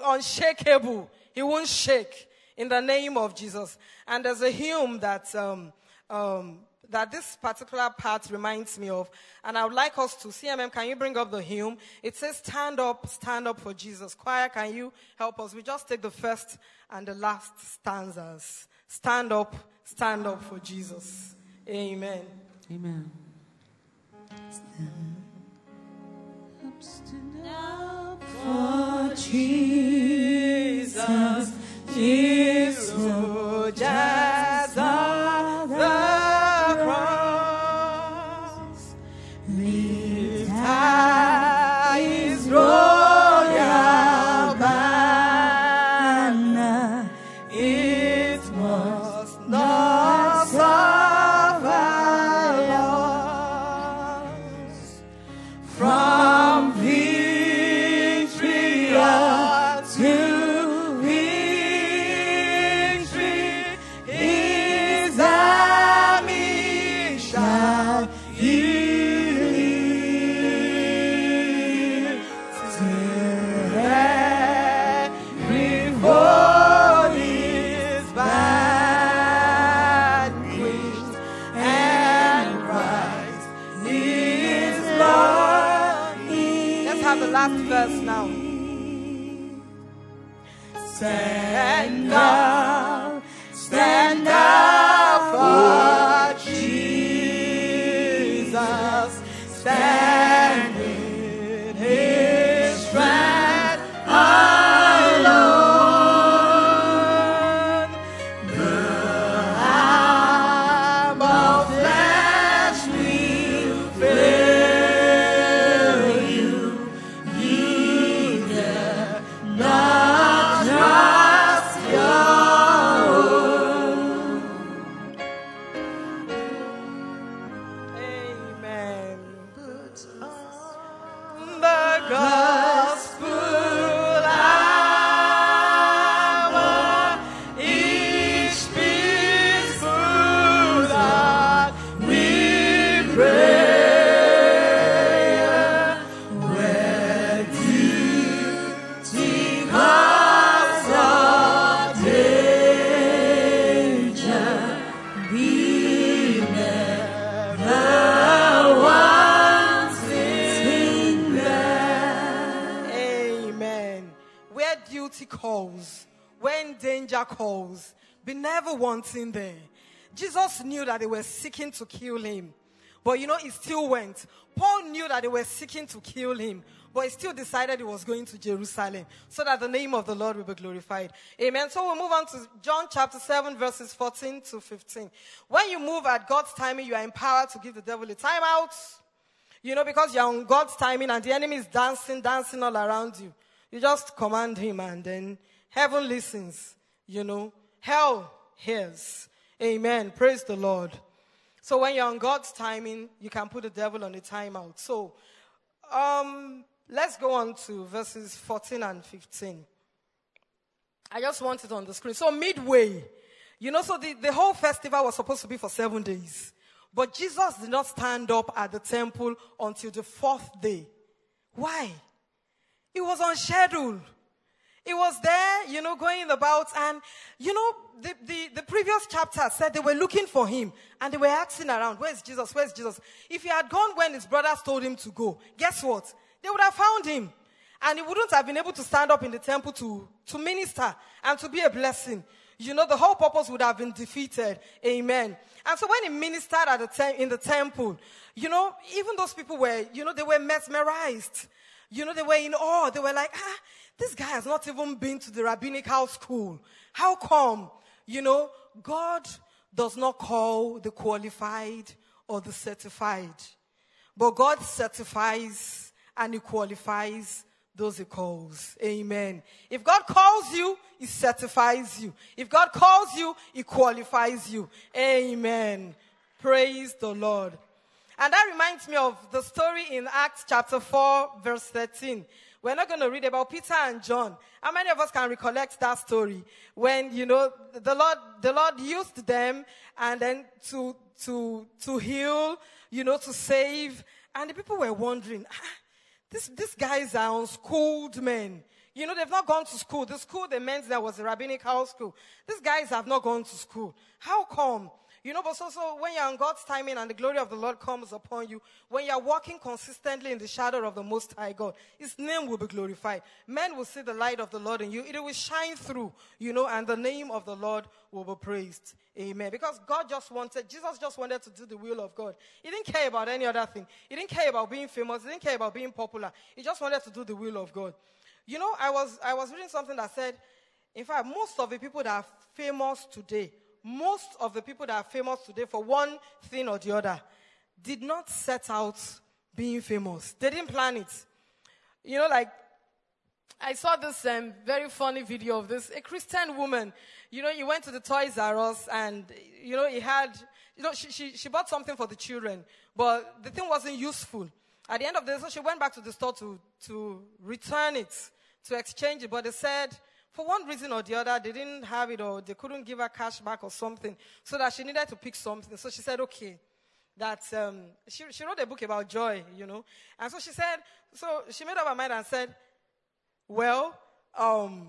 S1: unshakable. He won't shake in the name of Jesus. And there's a hymn that um, um, that this particular part reminds me of. And I would like us to, CMM, can you bring up the hymn? It says, Stand up, stand up for Jesus. Choir, can you help us? We just take the first and the last stanzas. Stand up, stand up for Jesus. Amen.
S2: Amen.
S5: Stand up, stand up for Jesus. Jesus, just
S1: last verse now.
S5: Stand up, stand up
S1: once in there. Jesus knew that they were seeking to kill him, but you know, he still went. Paul knew that they were seeking to kill him, but he still decided he was going to Jerusalem so that the name of the Lord will be glorified. Amen. So we'll move on to John chapter 7, verses 14 to 15. When you move at God's timing, you are empowered to give the devil a timeout. You know, because you're on God's timing and the enemy is dancing, dancing all around you. You just command him and then heaven listens. You know, hell hears. Amen. Praise the Lord. So when you're on God's timing, you can put the devil on a timeout. So, um, let's go on to verses 14 and 15. I just want it on the screen. So midway, you know, so the, the whole festival was supposed to be for seven days. But Jesus did not stand up at the temple until the fourth day. Why? It was on schedule. It was there, you know, going about and, you know, the, the, the previous chapter said they were looking for him and they were asking around, where's Jesus? Where's Jesus? If he had gone when his brothers told him to go, guess what? They would have found him. And he wouldn't have been able to stand up in the temple to, to minister and to be a blessing. You know, the whole purpose would have been defeated. Amen. And so when he ministered at the tem- in the temple, you know, even those people were, you know, they were mesmerized. You know, they were in awe. They were like, ah, this guy has not even been to the rabbinical school. How come? You know, God does not call the qualified or the certified, but God certifies and he qualifies those he calls. Amen. If God calls you, he certifies you. If God calls you, he qualifies you. Amen. Praise the Lord. And that reminds me of the story in Acts chapter 4, verse 13. We're not going to read about Peter and John. How many of us can recollect that story? When, you know, the Lord, the Lord used them and then to, to, to heal, you know, to save. And the people were wondering, ah, this, these guys are unschooled men. You know, they've not gone to school. The school they meant there was a rabbinical school. These guys have not gone to school. How come? You know, but so, so when you're on God's timing and the glory of the Lord comes upon you, when you're walking consistently in the shadow of the Most High God, His name will be glorified. Men will see the light of the Lord in you. It will shine through, you know, and the name of the Lord will be praised. Amen. Because God just wanted, Jesus just wanted to do the will of God. He didn't care about any other thing. He didn't care about being famous. He didn't care about being popular. He just wanted to do the will of God. You know, I was, I was reading something that said, in fact, most of the people that are famous today, most of the people that are famous today for one thing or the other did not set out being famous. They didn't plan it. You know, like, I saw this um, very funny video of this. A Christian woman, you know, he went to the Toys R Us and, you know, he had, you know, she, she, she bought something for the children, but the thing wasn't useful. At the end of the day, so she went back to the store to, to return it, to exchange it, but they said, for one reason or the other, they didn't have it or they couldn't give her cash back or something, so that she needed to pick something. So she said, okay. That um, she, she wrote a book about joy, you know. And so she said, so she made up her mind and said, well, um,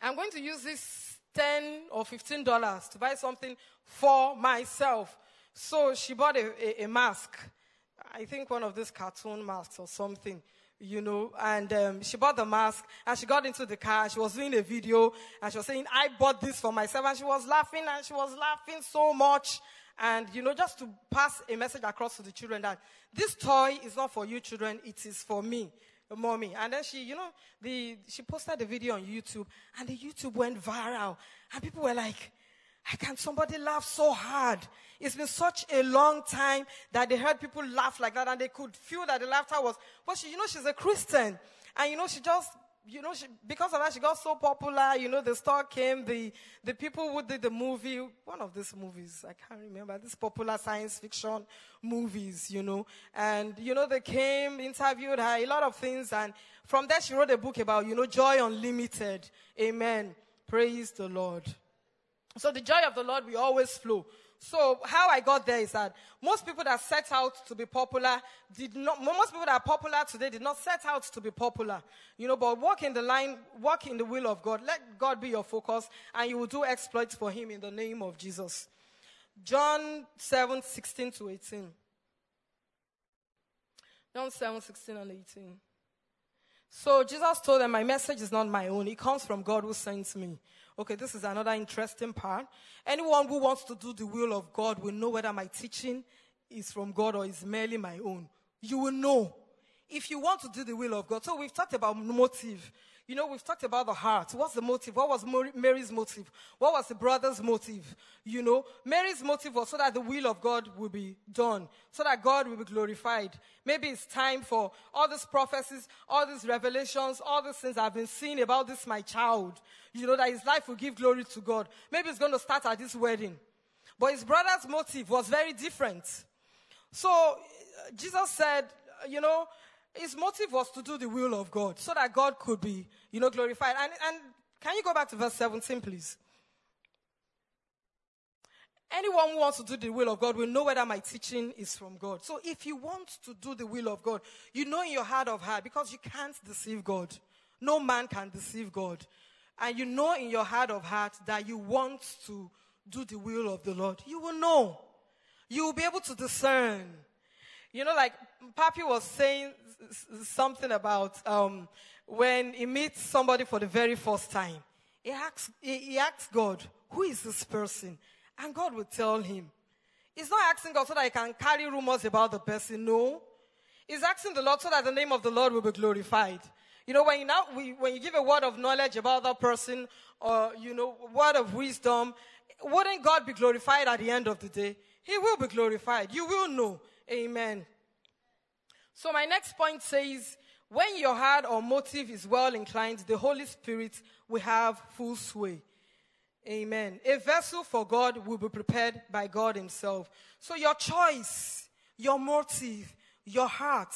S1: I'm going to use this 10 or 15 dollars to buy something for myself. So she bought a, a, a, mask. I think one of these cartoon masks or something, you know, and um, she bought the mask and she got into the car she was doing a video and she was saying, I bought this for myself. And she was laughing and she was laughing so much. And, you know, just to pass a message across to the children that this toy is not for you children, it is for me, mommy. And then she, you know, the, she posted the video on YouTube and the YouTube went viral. And people were like, how can somebody laugh so hard? It's been such a long time that they heard people laugh like that and they could feel that the laughter was, but she, you know, she's a Christian. And you know, she just, you know, she, because of that, she got so popular. You know, the star came, the, the people who did the movie, one of these movies, I can't remember, these popular science fiction movies, you know. And, you know, they came, interviewed her, a lot of things. And from there, she wrote a book about, you know, Joy Unlimited. Amen. Praise the Lord. So the joy of the Lord will always flow. So how I got there is that most people that set out to be popular did not, most people that are popular today did not set out to be popular. You know, but walk in the line, walk in the will of God. Let God be your focus and you will do exploits for him in the name of Jesus. John 7, 16 to 18. John 7, 16 and 18. So Jesus told them, My message is not my own. It comes from God who sends me. Okay, this is another interesting part. Anyone who wants to do the will of God will know whether my teaching is from God or is merely my own. You will know if you want to do the will of God. So we've talked about motive. You know, we've talked about the heart. What's the motive? What was Mary's motive? What was the brother's motive? You know, Mary's motive was so that the will of God will be done, so that God will be glorified. Maybe it's time for all these prophecies, all these revelations, all these things I've been seeing about this, my child. You know, that his life will give glory to God. Maybe it's going to start at this wedding. But his brother's motive was very different. So Jesus said, you know, his motive was to do the will of God so that God could be, you know, glorified. And, and can you go back to verse 17, please? Anyone who wants to do the will of God will know whether my teaching is from God. So if you want to do the will of God, you know in your heart of heart because you can't deceive God. No man can deceive God. And you know in your heart of heart that you want to do the will of the Lord. You will know. You will be able to discern. You know, like Papi was saying something about um, when he meets somebody for the very first time. He asks, he, he asks God, who is this person? And God will tell him. He's not asking God so that he can carry rumors about the person. No. He's asking the Lord so that the name of the Lord will be glorified. You know, when you, now, when you give a word of knowledge about that person or, you know, word of wisdom, wouldn't God be glorified at the end of the day? He will be glorified. You will know. Amen. So my next point says, when your heart or motive is well inclined, the Holy Spirit will have full sway. Amen. A vessel for God will be prepared by God Himself. So your choice, your motive, your heart,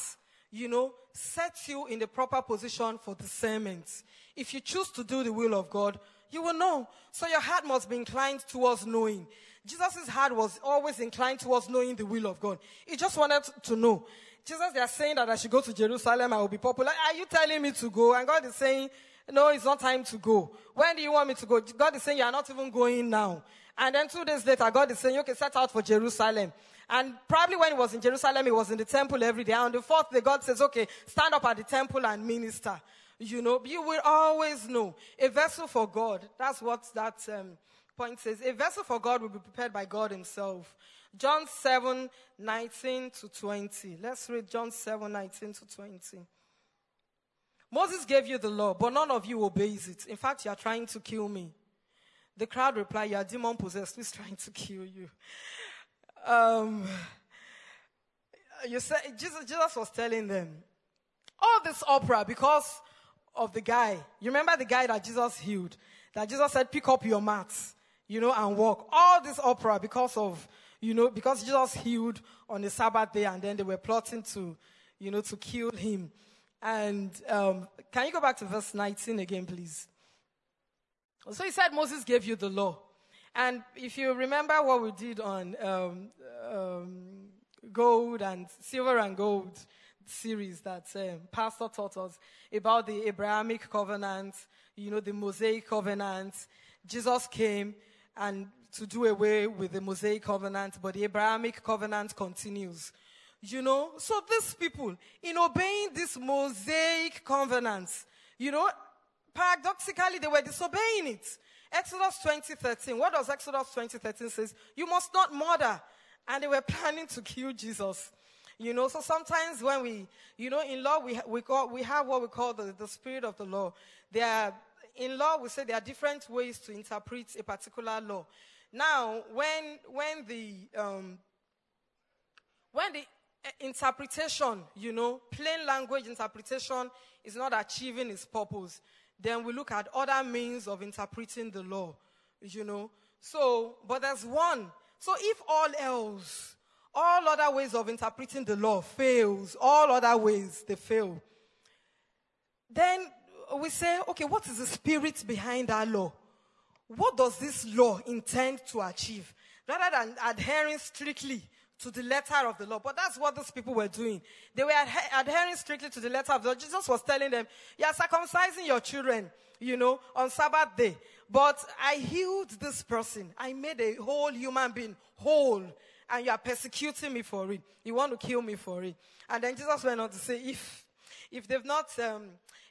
S1: you know, sets you in the proper position for discernment. If you choose to do the will of God, you will know. So your heart must be inclined towards knowing. Jesus' heart was always inclined towards knowing the will of God. He just wanted to know. Jesus, they are saying that I should go to Jerusalem, I will be popular. Are you telling me to go? And God is saying, no, it's not time to go. When do you want me to go? God is saying, you are not even going now. And then two days later, God is saying, okay, set out for Jerusalem. And probably when he was in Jerusalem, he was in the temple every day. And on the fourth day, God says, okay, stand up at the temple and minister. You know, you will always know. A vessel for God. That's what that um, point says. A vessel for God will be prepared by God himself. John 7, 19 to 20. Let's read John 7, 19 to 20. Moses gave you the law, but none of you obeys it. In fact, you are trying to kill me. The crowd replied, You are demon possessed. Who's trying to kill you? Um, you said, Jesus, Jesus was telling them, all this opera because of the guy. You remember the guy that Jesus healed? That Jesus said, Pick up your mats, you know, and walk. All this opera because of you know, because Jesus healed on the Sabbath day and then they were plotting to, you know, to kill him. And um, can you go back to verse 19 again, please? So he said Moses gave you the law. And if you remember what we did on um, um, gold and silver and gold series that um, Pastor taught us about the Abrahamic covenant, you know, the Mosaic covenant. Jesus came and to do away with the Mosaic covenant, but the Abrahamic covenant continues. You know? So these people, in obeying this Mosaic covenant, you know, paradoxically, they were disobeying it. Exodus 20:13. What does Exodus 20:13 says? You must not murder. And they were <laughs> planning to kill Jesus. You know, so sometimes when we, you know, in law we, we, call, we have what we call the, the spirit of the law. There are, in law we say there are different ways to interpret a particular law. Now, when, when the, um, when the uh, interpretation, you know, plain language interpretation is not achieving its purpose, then we look at other means of interpreting the law, you know. So, but there's one. So if all else, all other ways of interpreting the law fails, all other ways they fail, then we say, okay, what is the spirit behind that law? What does this law intend to achieve? Rather than adhering strictly to the letter of the law. But that's what those people were doing. They were adhe- adhering strictly to the letter of the law. Jesus was telling them, you're circumcising your children, you know, on Sabbath day. But I healed this person. I made a whole human being whole. And you are persecuting me for it. You want to kill me for it. And then Jesus went on to say, if, if they've not, um,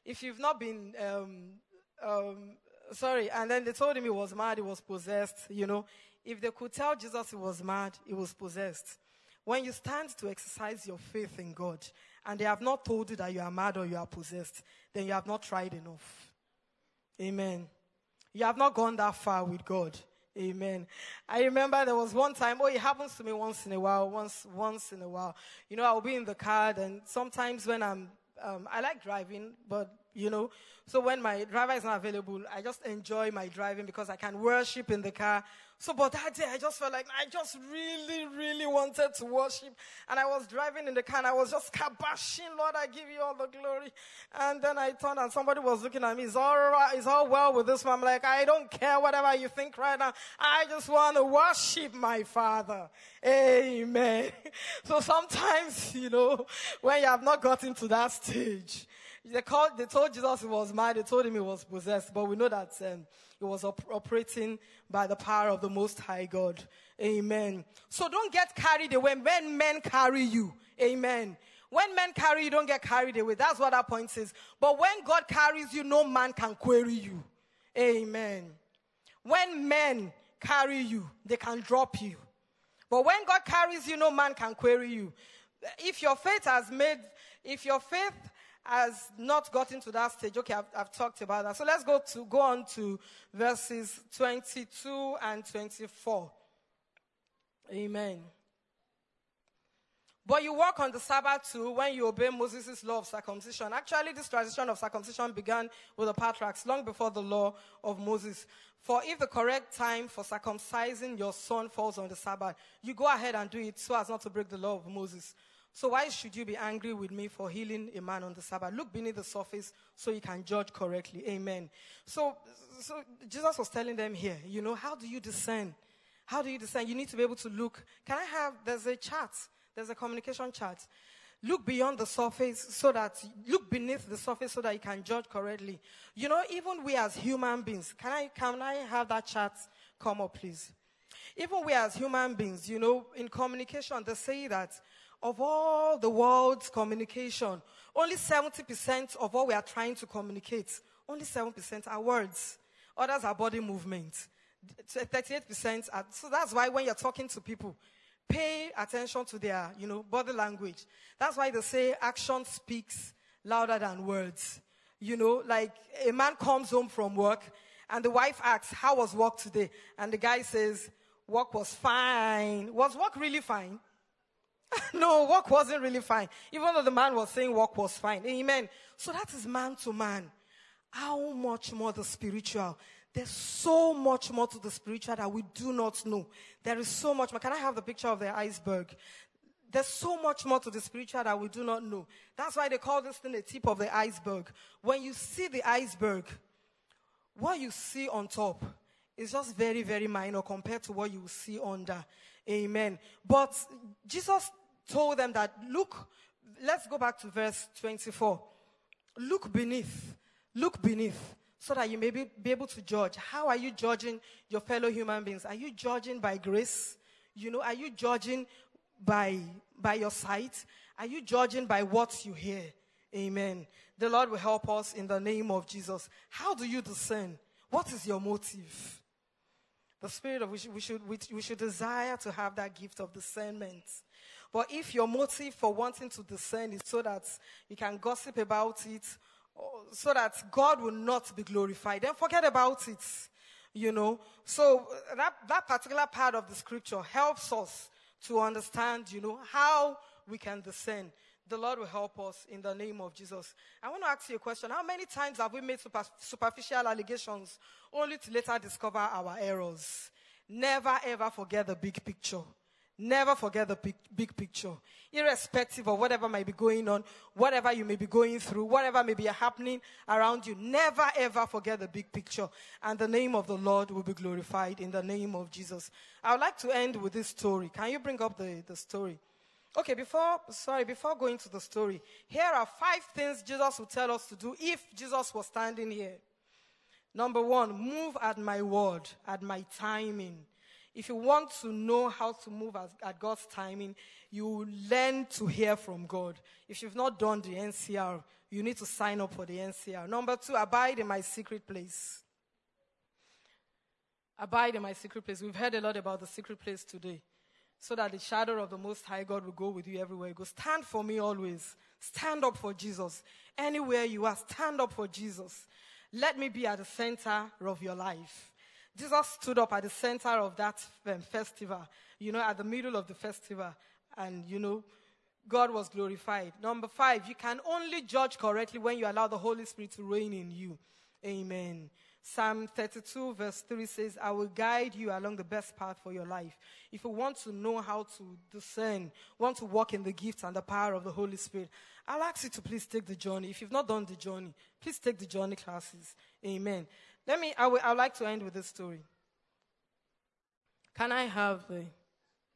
S1: if you've not been, um, um, sorry, and then they told him he was mad, he was possessed, you know. If they could tell Jesus he was mad, he was possessed. When you stand to exercise your faith in God, and they have not told you that you are mad or you are possessed, then you have not tried enough. Amen. You have not gone that far with God. Amen. I remember there was one time, oh, it happens to me once in a while, once, once in a while. You know, I'll be in the car and sometimes when I'm, um, I like driving, but you know, so when my driver is not available, I just enjoy my driving because I can worship in the car. So, but that day I just felt like I just really, really wanted to worship. And I was driving in the car and I was just kabashing, Lord, I give you all the glory. And then I turned and somebody was looking at me, it's all right, it's all well with this one. I'm like, I don't care whatever you think right now. I just want to worship my Father. Amen. <laughs> So sometimes, you know, when you have not gotten to that stage, they, called, they told Jesus he was mad. They told him he was possessed. But we know that um, he was op- operating by the power of the Most High God. Amen. So don't get carried away when men carry you. Amen. When men carry you, don't get carried away. That's what that point is. But when God carries you, no man can query you. Amen. When men carry you, they can drop you. But when God carries you, no man can query you. If your faith has made, if your faith has not gotten to that stage, okay, I've, I've talked about that. So let's go to go on to verses 22 and 24. Amen. But you work on the Sabbath too when you obey Moses' law of circumcision. Actually, this tradition of circumcision began with the patriarchs long before the law of Moses. For if the correct time for circumcising your son falls on the Sabbath, you go ahead and do it so as not to break the law of Moses. So why should you be angry with me for healing a man on the Sabbath? Look beneath the surface so you can judge correctly. Amen. So, so Jesus was telling them here, you know, how do you discern? How do you discern? You need to be able to look. Can I have, there's a chart. There's a communication chart. Look beyond the surface so that, look beneath the surface so that you can judge correctly. You know, even we as human beings, can I, can I have that chart come up, please? Even we as human beings, you know, in communication, they say that of all the world's communication, only 70% of what we are trying to communicate, only 7% are words. Others are body movements. 38% are, so that's why when you're talking to people, pay attention to their, you know, body language. That's why they say action speaks louder than words. You know, like a man comes home from work and the wife asks, how was work today? And the guy says, work was fine. Was work really fine? <laughs> no, work wasn't really fine. Even though the man was saying work was fine. Amen. So that is man to man. How much more the spiritual? There's so much more to the spiritual that we do not know. There is so much more. Can I have the picture of the iceberg? There's so much more to the spiritual that we do not know. That's why they call this thing the tip of the iceberg. When you see the iceberg, what you see on top is just very, very minor compared to what you see under. Amen. But Jesus told them that, look, let's go back to verse 24. Look beneath. Look beneath so that you may be, be able to judge. How are you judging your fellow human beings? Are you judging by grace? You know, are you judging by, by your sight? Are you judging by what you hear? Amen. The Lord will help us in the name of Jesus. How do you discern? What is your motive? The spirit of we should, we should, we, we should desire to have that gift of discernment. But if your motive for wanting to discern is so that you can gossip about it, so that God will not be glorified, then forget about it. You know, so uh, that, that particular part of the scripture helps us to understand, you know, how we can discern. The Lord will help us in the name of Jesus. I want to ask you a question. How many times have we made super, superficial allegations only to later discover our errors? Never ever forget the big picture. Never forget the big, big picture. Irrespective of whatever might be going on, whatever you may be going through, whatever may be happening around you, never ever forget the big picture. And the name of the Lord will be glorified in the name of Jesus. I would like to end with this story. Can you bring up the, the story? Okay, before, sorry, before going to the story, here are five things Jesus would tell us to do if Jesus was standing here. Number one, move at my word, at my timing. If you want to know how to move at, at God's timing, you learn to hear from God. If you've not done the NCR, you need to sign up for the NCR. Number two, abide in my secret place. Abide in my secret place. We've heard a lot about the secret place today. So that the shadow of the Most High God will go with you everywhere go. Stand for me always. Stand up for Jesus. Anywhere you are, stand up for Jesus. Let me be at the center of your life. Jesus stood up at the center of that um, festival, you know, at the middle of the festival, and, you know, God was glorified. Number five, you can only judge correctly when you allow the Holy Spirit to reign in you. Amen. Psalm 32, verse 3 says, I will guide you along the best path for your life. If you want to know how to discern, want to walk in the gifts and the power of the Holy Spirit, I'll ask you to please take the journey. If you've not done the journey, please take the journey classes. Amen. Let me, I would, I would like to end with this story. Can I have the,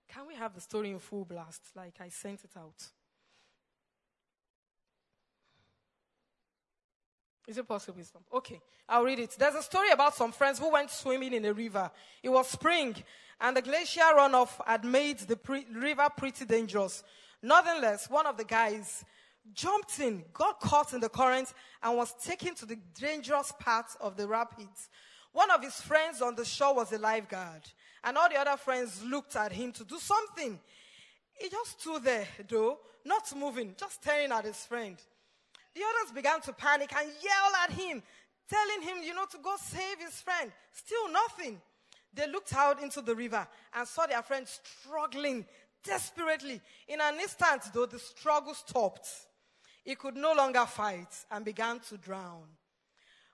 S1: can we have the story in full blast? Like I sent it out. Is it possible? Okay, I'll read it. There's a story about some friends who went swimming in a river. It was spring, and the glacier runoff had made the pre- river pretty dangerous. Nonetheless, one of the guys jumped in, got caught in the current, and was taken to the dangerous part of the rapids. One of his friends on the shore was a lifeguard, and all the other friends looked at him to do something. He just stood there, though, not moving, just staring at his friend. The others began to panic and yell at him, telling him, you know, to go save his friend. Still nothing. They looked out into the river and saw their friend struggling desperately. In an instant, though, the struggle stopped. He could no longer fight and began to drown.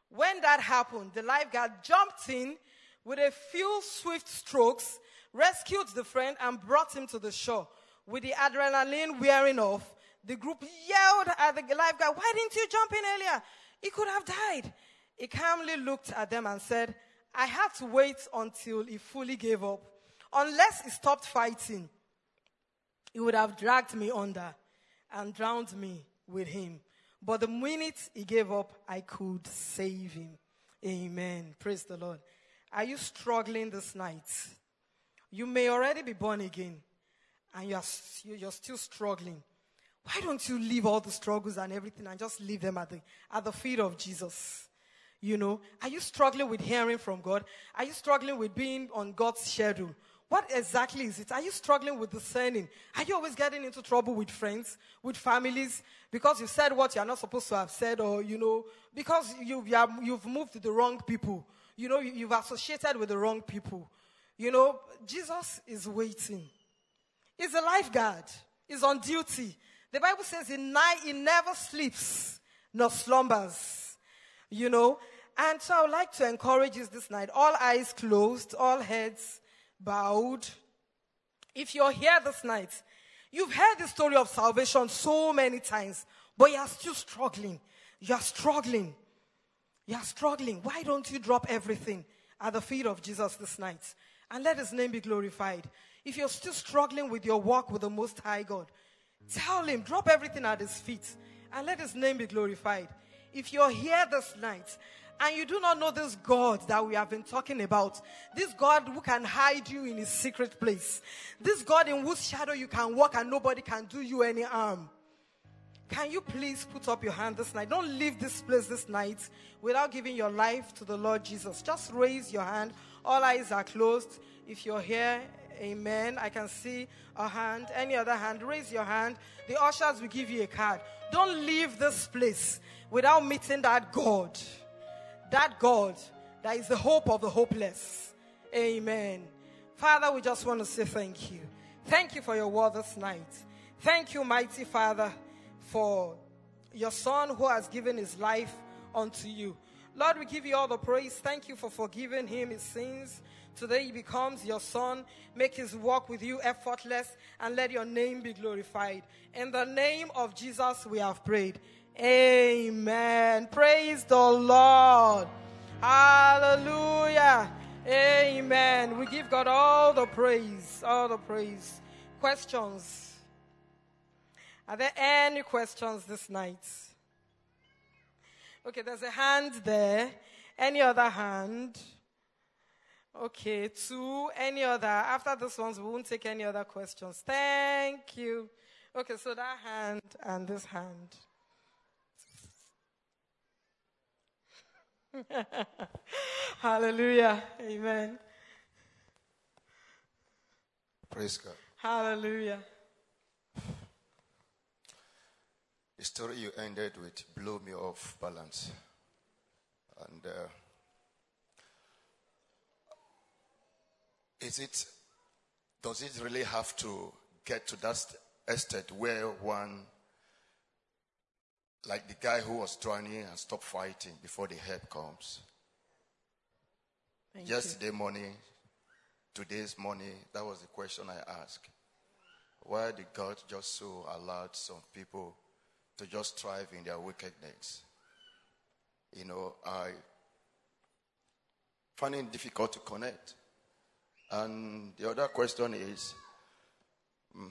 S1: When that happened, the lifeguard jumped in with a few swift strokes, rescued the friend, and brought him to the shore. With the adrenaline wearing off, the group yelled at the lifeguard, Why didn't you jump in earlier? He could have died. He calmly looked at them and said, I had to wait until he fully gave up. Unless he stopped fighting, he would have dragged me under and drowned me with him. But the minute he gave up, I could save him. Amen. Praise the Lord. Are you struggling this night? You may already be born again and you're, you're still struggling. Why don't you leave all the struggles and everything and just leave them at the, at the feet of Jesus? You know, are you struggling with hearing from God? Are you struggling with being on God's schedule? What exactly is it? Are you struggling with discerning? Are you always getting into trouble with friends, with families, because you said what you're not supposed to have said, or, you know, because you, you have, you've moved to the wrong people? You know, you, you've associated with the wrong people. You know, Jesus is waiting. He's a lifeguard. He's on duty. The Bible says he, night, he never sleeps nor slumbers. You know? And so I would like to encourage you this night. All eyes closed, all heads bowed. If you're here this night, you've heard the story of salvation so many times, but you're still struggling. You're struggling. You're struggling. Why don't you drop everything at the feet of Jesus this night and let his name be glorified? If you're still struggling with your walk with the Most High God, tell him, drop everything at his feet and let his name be glorified. If you're here this night and you do not know this God that we have been talking about, this God who can hide you in his secret place, this God in whose shadow you can walk and nobody can do you any harm. Can you please put up your hand this night? Don't leave this place this night without giving your life to the Lord Jesus. Just raise your hand. All eyes are closed. If you're here, amen. I can see a hand. Any other hand, raise your hand. The ushers will give you a card. Don't leave this place without meeting that God. That God that is the hope of the hopeless. Amen. Father, we just want to say thank you. Thank you for your word this night. Thank you, mighty Father, for your son who has given his life unto you. Lord, we give you all the praise. Thank you for forgiving him his sins. Today he becomes your son. Make his walk with you effortless and let your name be glorified. In the name of Jesus, we have prayed. Amen. Praise the Lord. Hallelujah. Amen. We give God all the praise. All the praise. Questions? Are there any questions this night? Okay, there's a hand there. Any other hand? Okay, two. Any other? After this ones, we won't take any other questions. Thank you. Okay, so that hand and this hand. <laughs> Hallelujah. Amen.
S6: Praise God.
S1: Hallelujah.
S6: The story you ended with blew me off balance. And uh, is it, does it really have to get to that estate where one, like the guy who was drowning and stopped fighting before the help comes?
S1: Thank you.
S6: Yesterday morning, today's morning, that was the question I asked. Why did God just so allowed some people to just thrive in their wickedness? You know, I find it difficult to connect. And the other question is mm,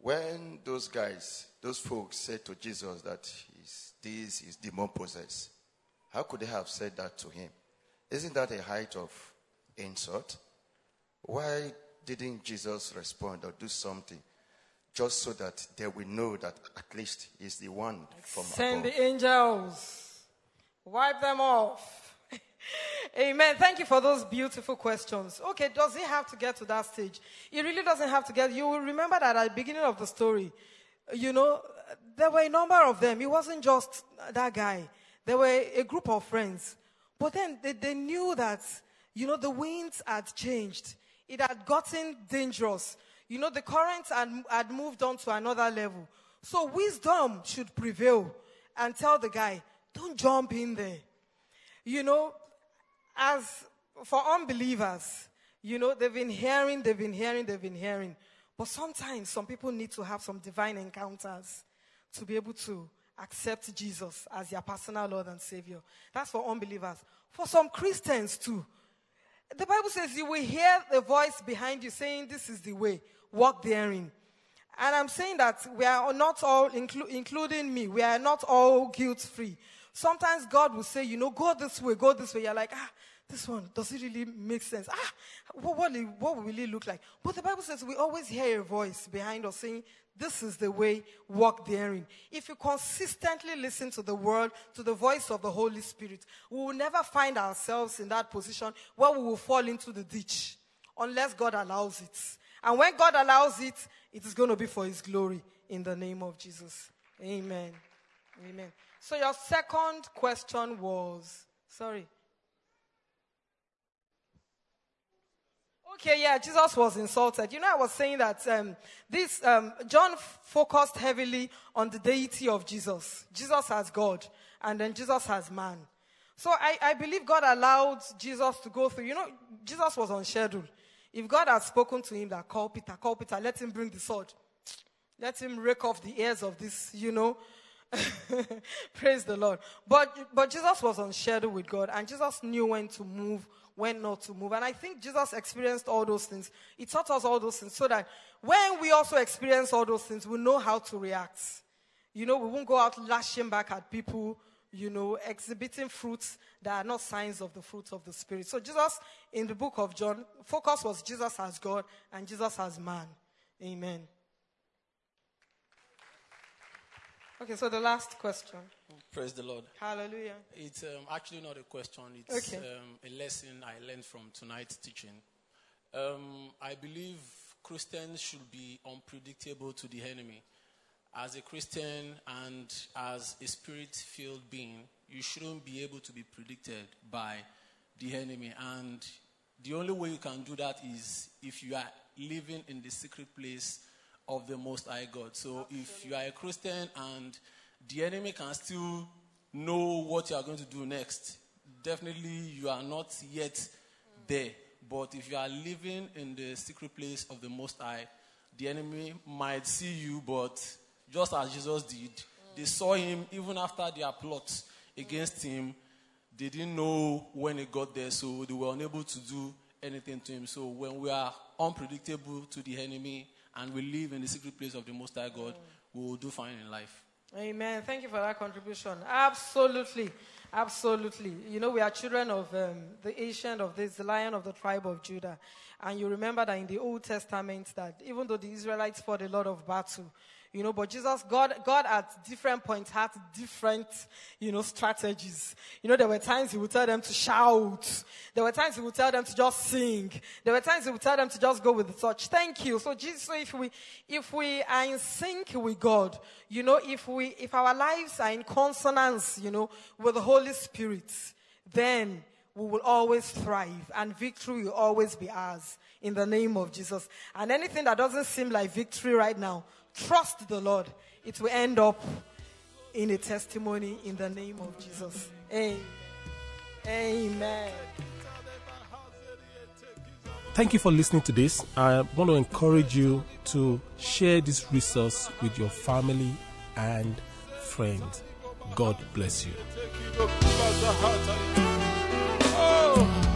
S6: when those guys, those folks said to Jesus that he's, this is demon possessed, how could they have said that to him? Isn't that a height of insult? Why didn't Jesus respond or do something just so that they will know that at least he's the one from
S1: Send
S6: above?
S1: the angels. Wipe them off. Amen. Thank you for those beautiful questions. Okay, does it have to get to that stage? It really doesn't have to get. You will remember that at the beginning of the story, you know, there were a number of them. It wasn't just that guy. There were a group of friends. But then they, they knew that, you know, the winds had changed. It had gotten dangerous. You know, the currents had, had moved on to another level. So wisdom should prevail and tell the guy, don't jump in there. You know, as for unbelievers, you know, they've been hearing, they've been hearing, they've been hearing. But sometimes some people need to have some divine encounters to be able to accept Jesus as their personal Lord and Savior. That's for unbelievers. For some Christians too. The Bible says you will hear the voice behind you saying, This is the way, walk therein. And I'm saying that we are not all, inclu- including me, we are not all guilt free. Sometimes God will say, you know, go this way, go this way. You're like, ah, this one, does it really make sense? Ah, what, what, what will it look like? But the Bible says we always hear a voice behind us saying, this is the way, walk therein. If you consistently listen to the word, to the voice of the Holy Spirit, we will never find ourselves in that position where we will fall into the ditch unless God allows it. And when God allows it, it is going to be for His glory in the name of Jesus. Amen. Amen. So your second question was, sorry. Okay, yeah, Jesus was insulted. You know, I was saying that um, this um, John focused heavily on the deity of Jesus. Jesus as God, and then Jesus as man. So I, I believe God allowed Jesus to go through. You know, Jesus was on schedule. If God had spoken to him that call Peter, call Peter, let him bring the sword. Let him rake off the ears of this, you know. <laughs> Praise the Lord. But, but Jesus was on schedule with God, and Jesus knew when to move, when not to move. And I think Jesus experienced all those things. He taught us all those things so that when we also experience all those things, we know how to react. You know, we won't go out lashing back at people. you know, exhibiting fruits that are not signs of the fruits of the Spirit. So Jesus, in the book of John, focus was Jesus as God and Jesus as man. Amen. Okay, so the last question.
S7: Praise the Lord.
S1: Hallelujah.
S7: It's um, actually not a question, it's
S1: Okay.
S7: um, a lesson I learned from tonight's teaching. Um, I believe Christians should be unpredictable to the enemy. As a Christian and as a spirit filled being, you shouldn't be able to be predicted by the enemy. And the only way you can do that is if you are living in the secret place of the Most High God. So if you are a Christian and the enemy can still know what you are going to do next, definitely you are not yet there. But if you are living in the secret place of the Most High, the enemy might see you, but just as Jesus did, they saw him even after their plots against him. They didn't know when he got there, so they were unable to do anything to him. So when we are unpredictable to the enemy and we live in the secret place of the Most High God, we will do fine in life.
S1: Amen. Thank you for that contribution. Absolutely. Absolutely. You know, we are children of um, the Ancient of Days, the lion of the tribe of Judah. And you remember that in the Old Testament, that even though the Israelites fought a lot of battle, you know, but Jesus, God, God at different points had different, you know, strategies. You know, there were times He would tell them to shout. There were times He would tell them to just sing. There were times He would tell them to just go with the touch. Thank you. So Jesus, so if we, if we are in sync with God, you know, if we, if our lives are in consonance, you know, with the Holy Spirit, then we will always thrive and victory will always be ours in the name of Jesus. And anything that doesn't seem like victory right now, trust the Lord. It will end up in a testimony in the name of Jesus. Amen. Amen.
S8: Thank you for listening to this. I want to encourage you to share this resource with your family and friends. God bless you.
S9: Oh,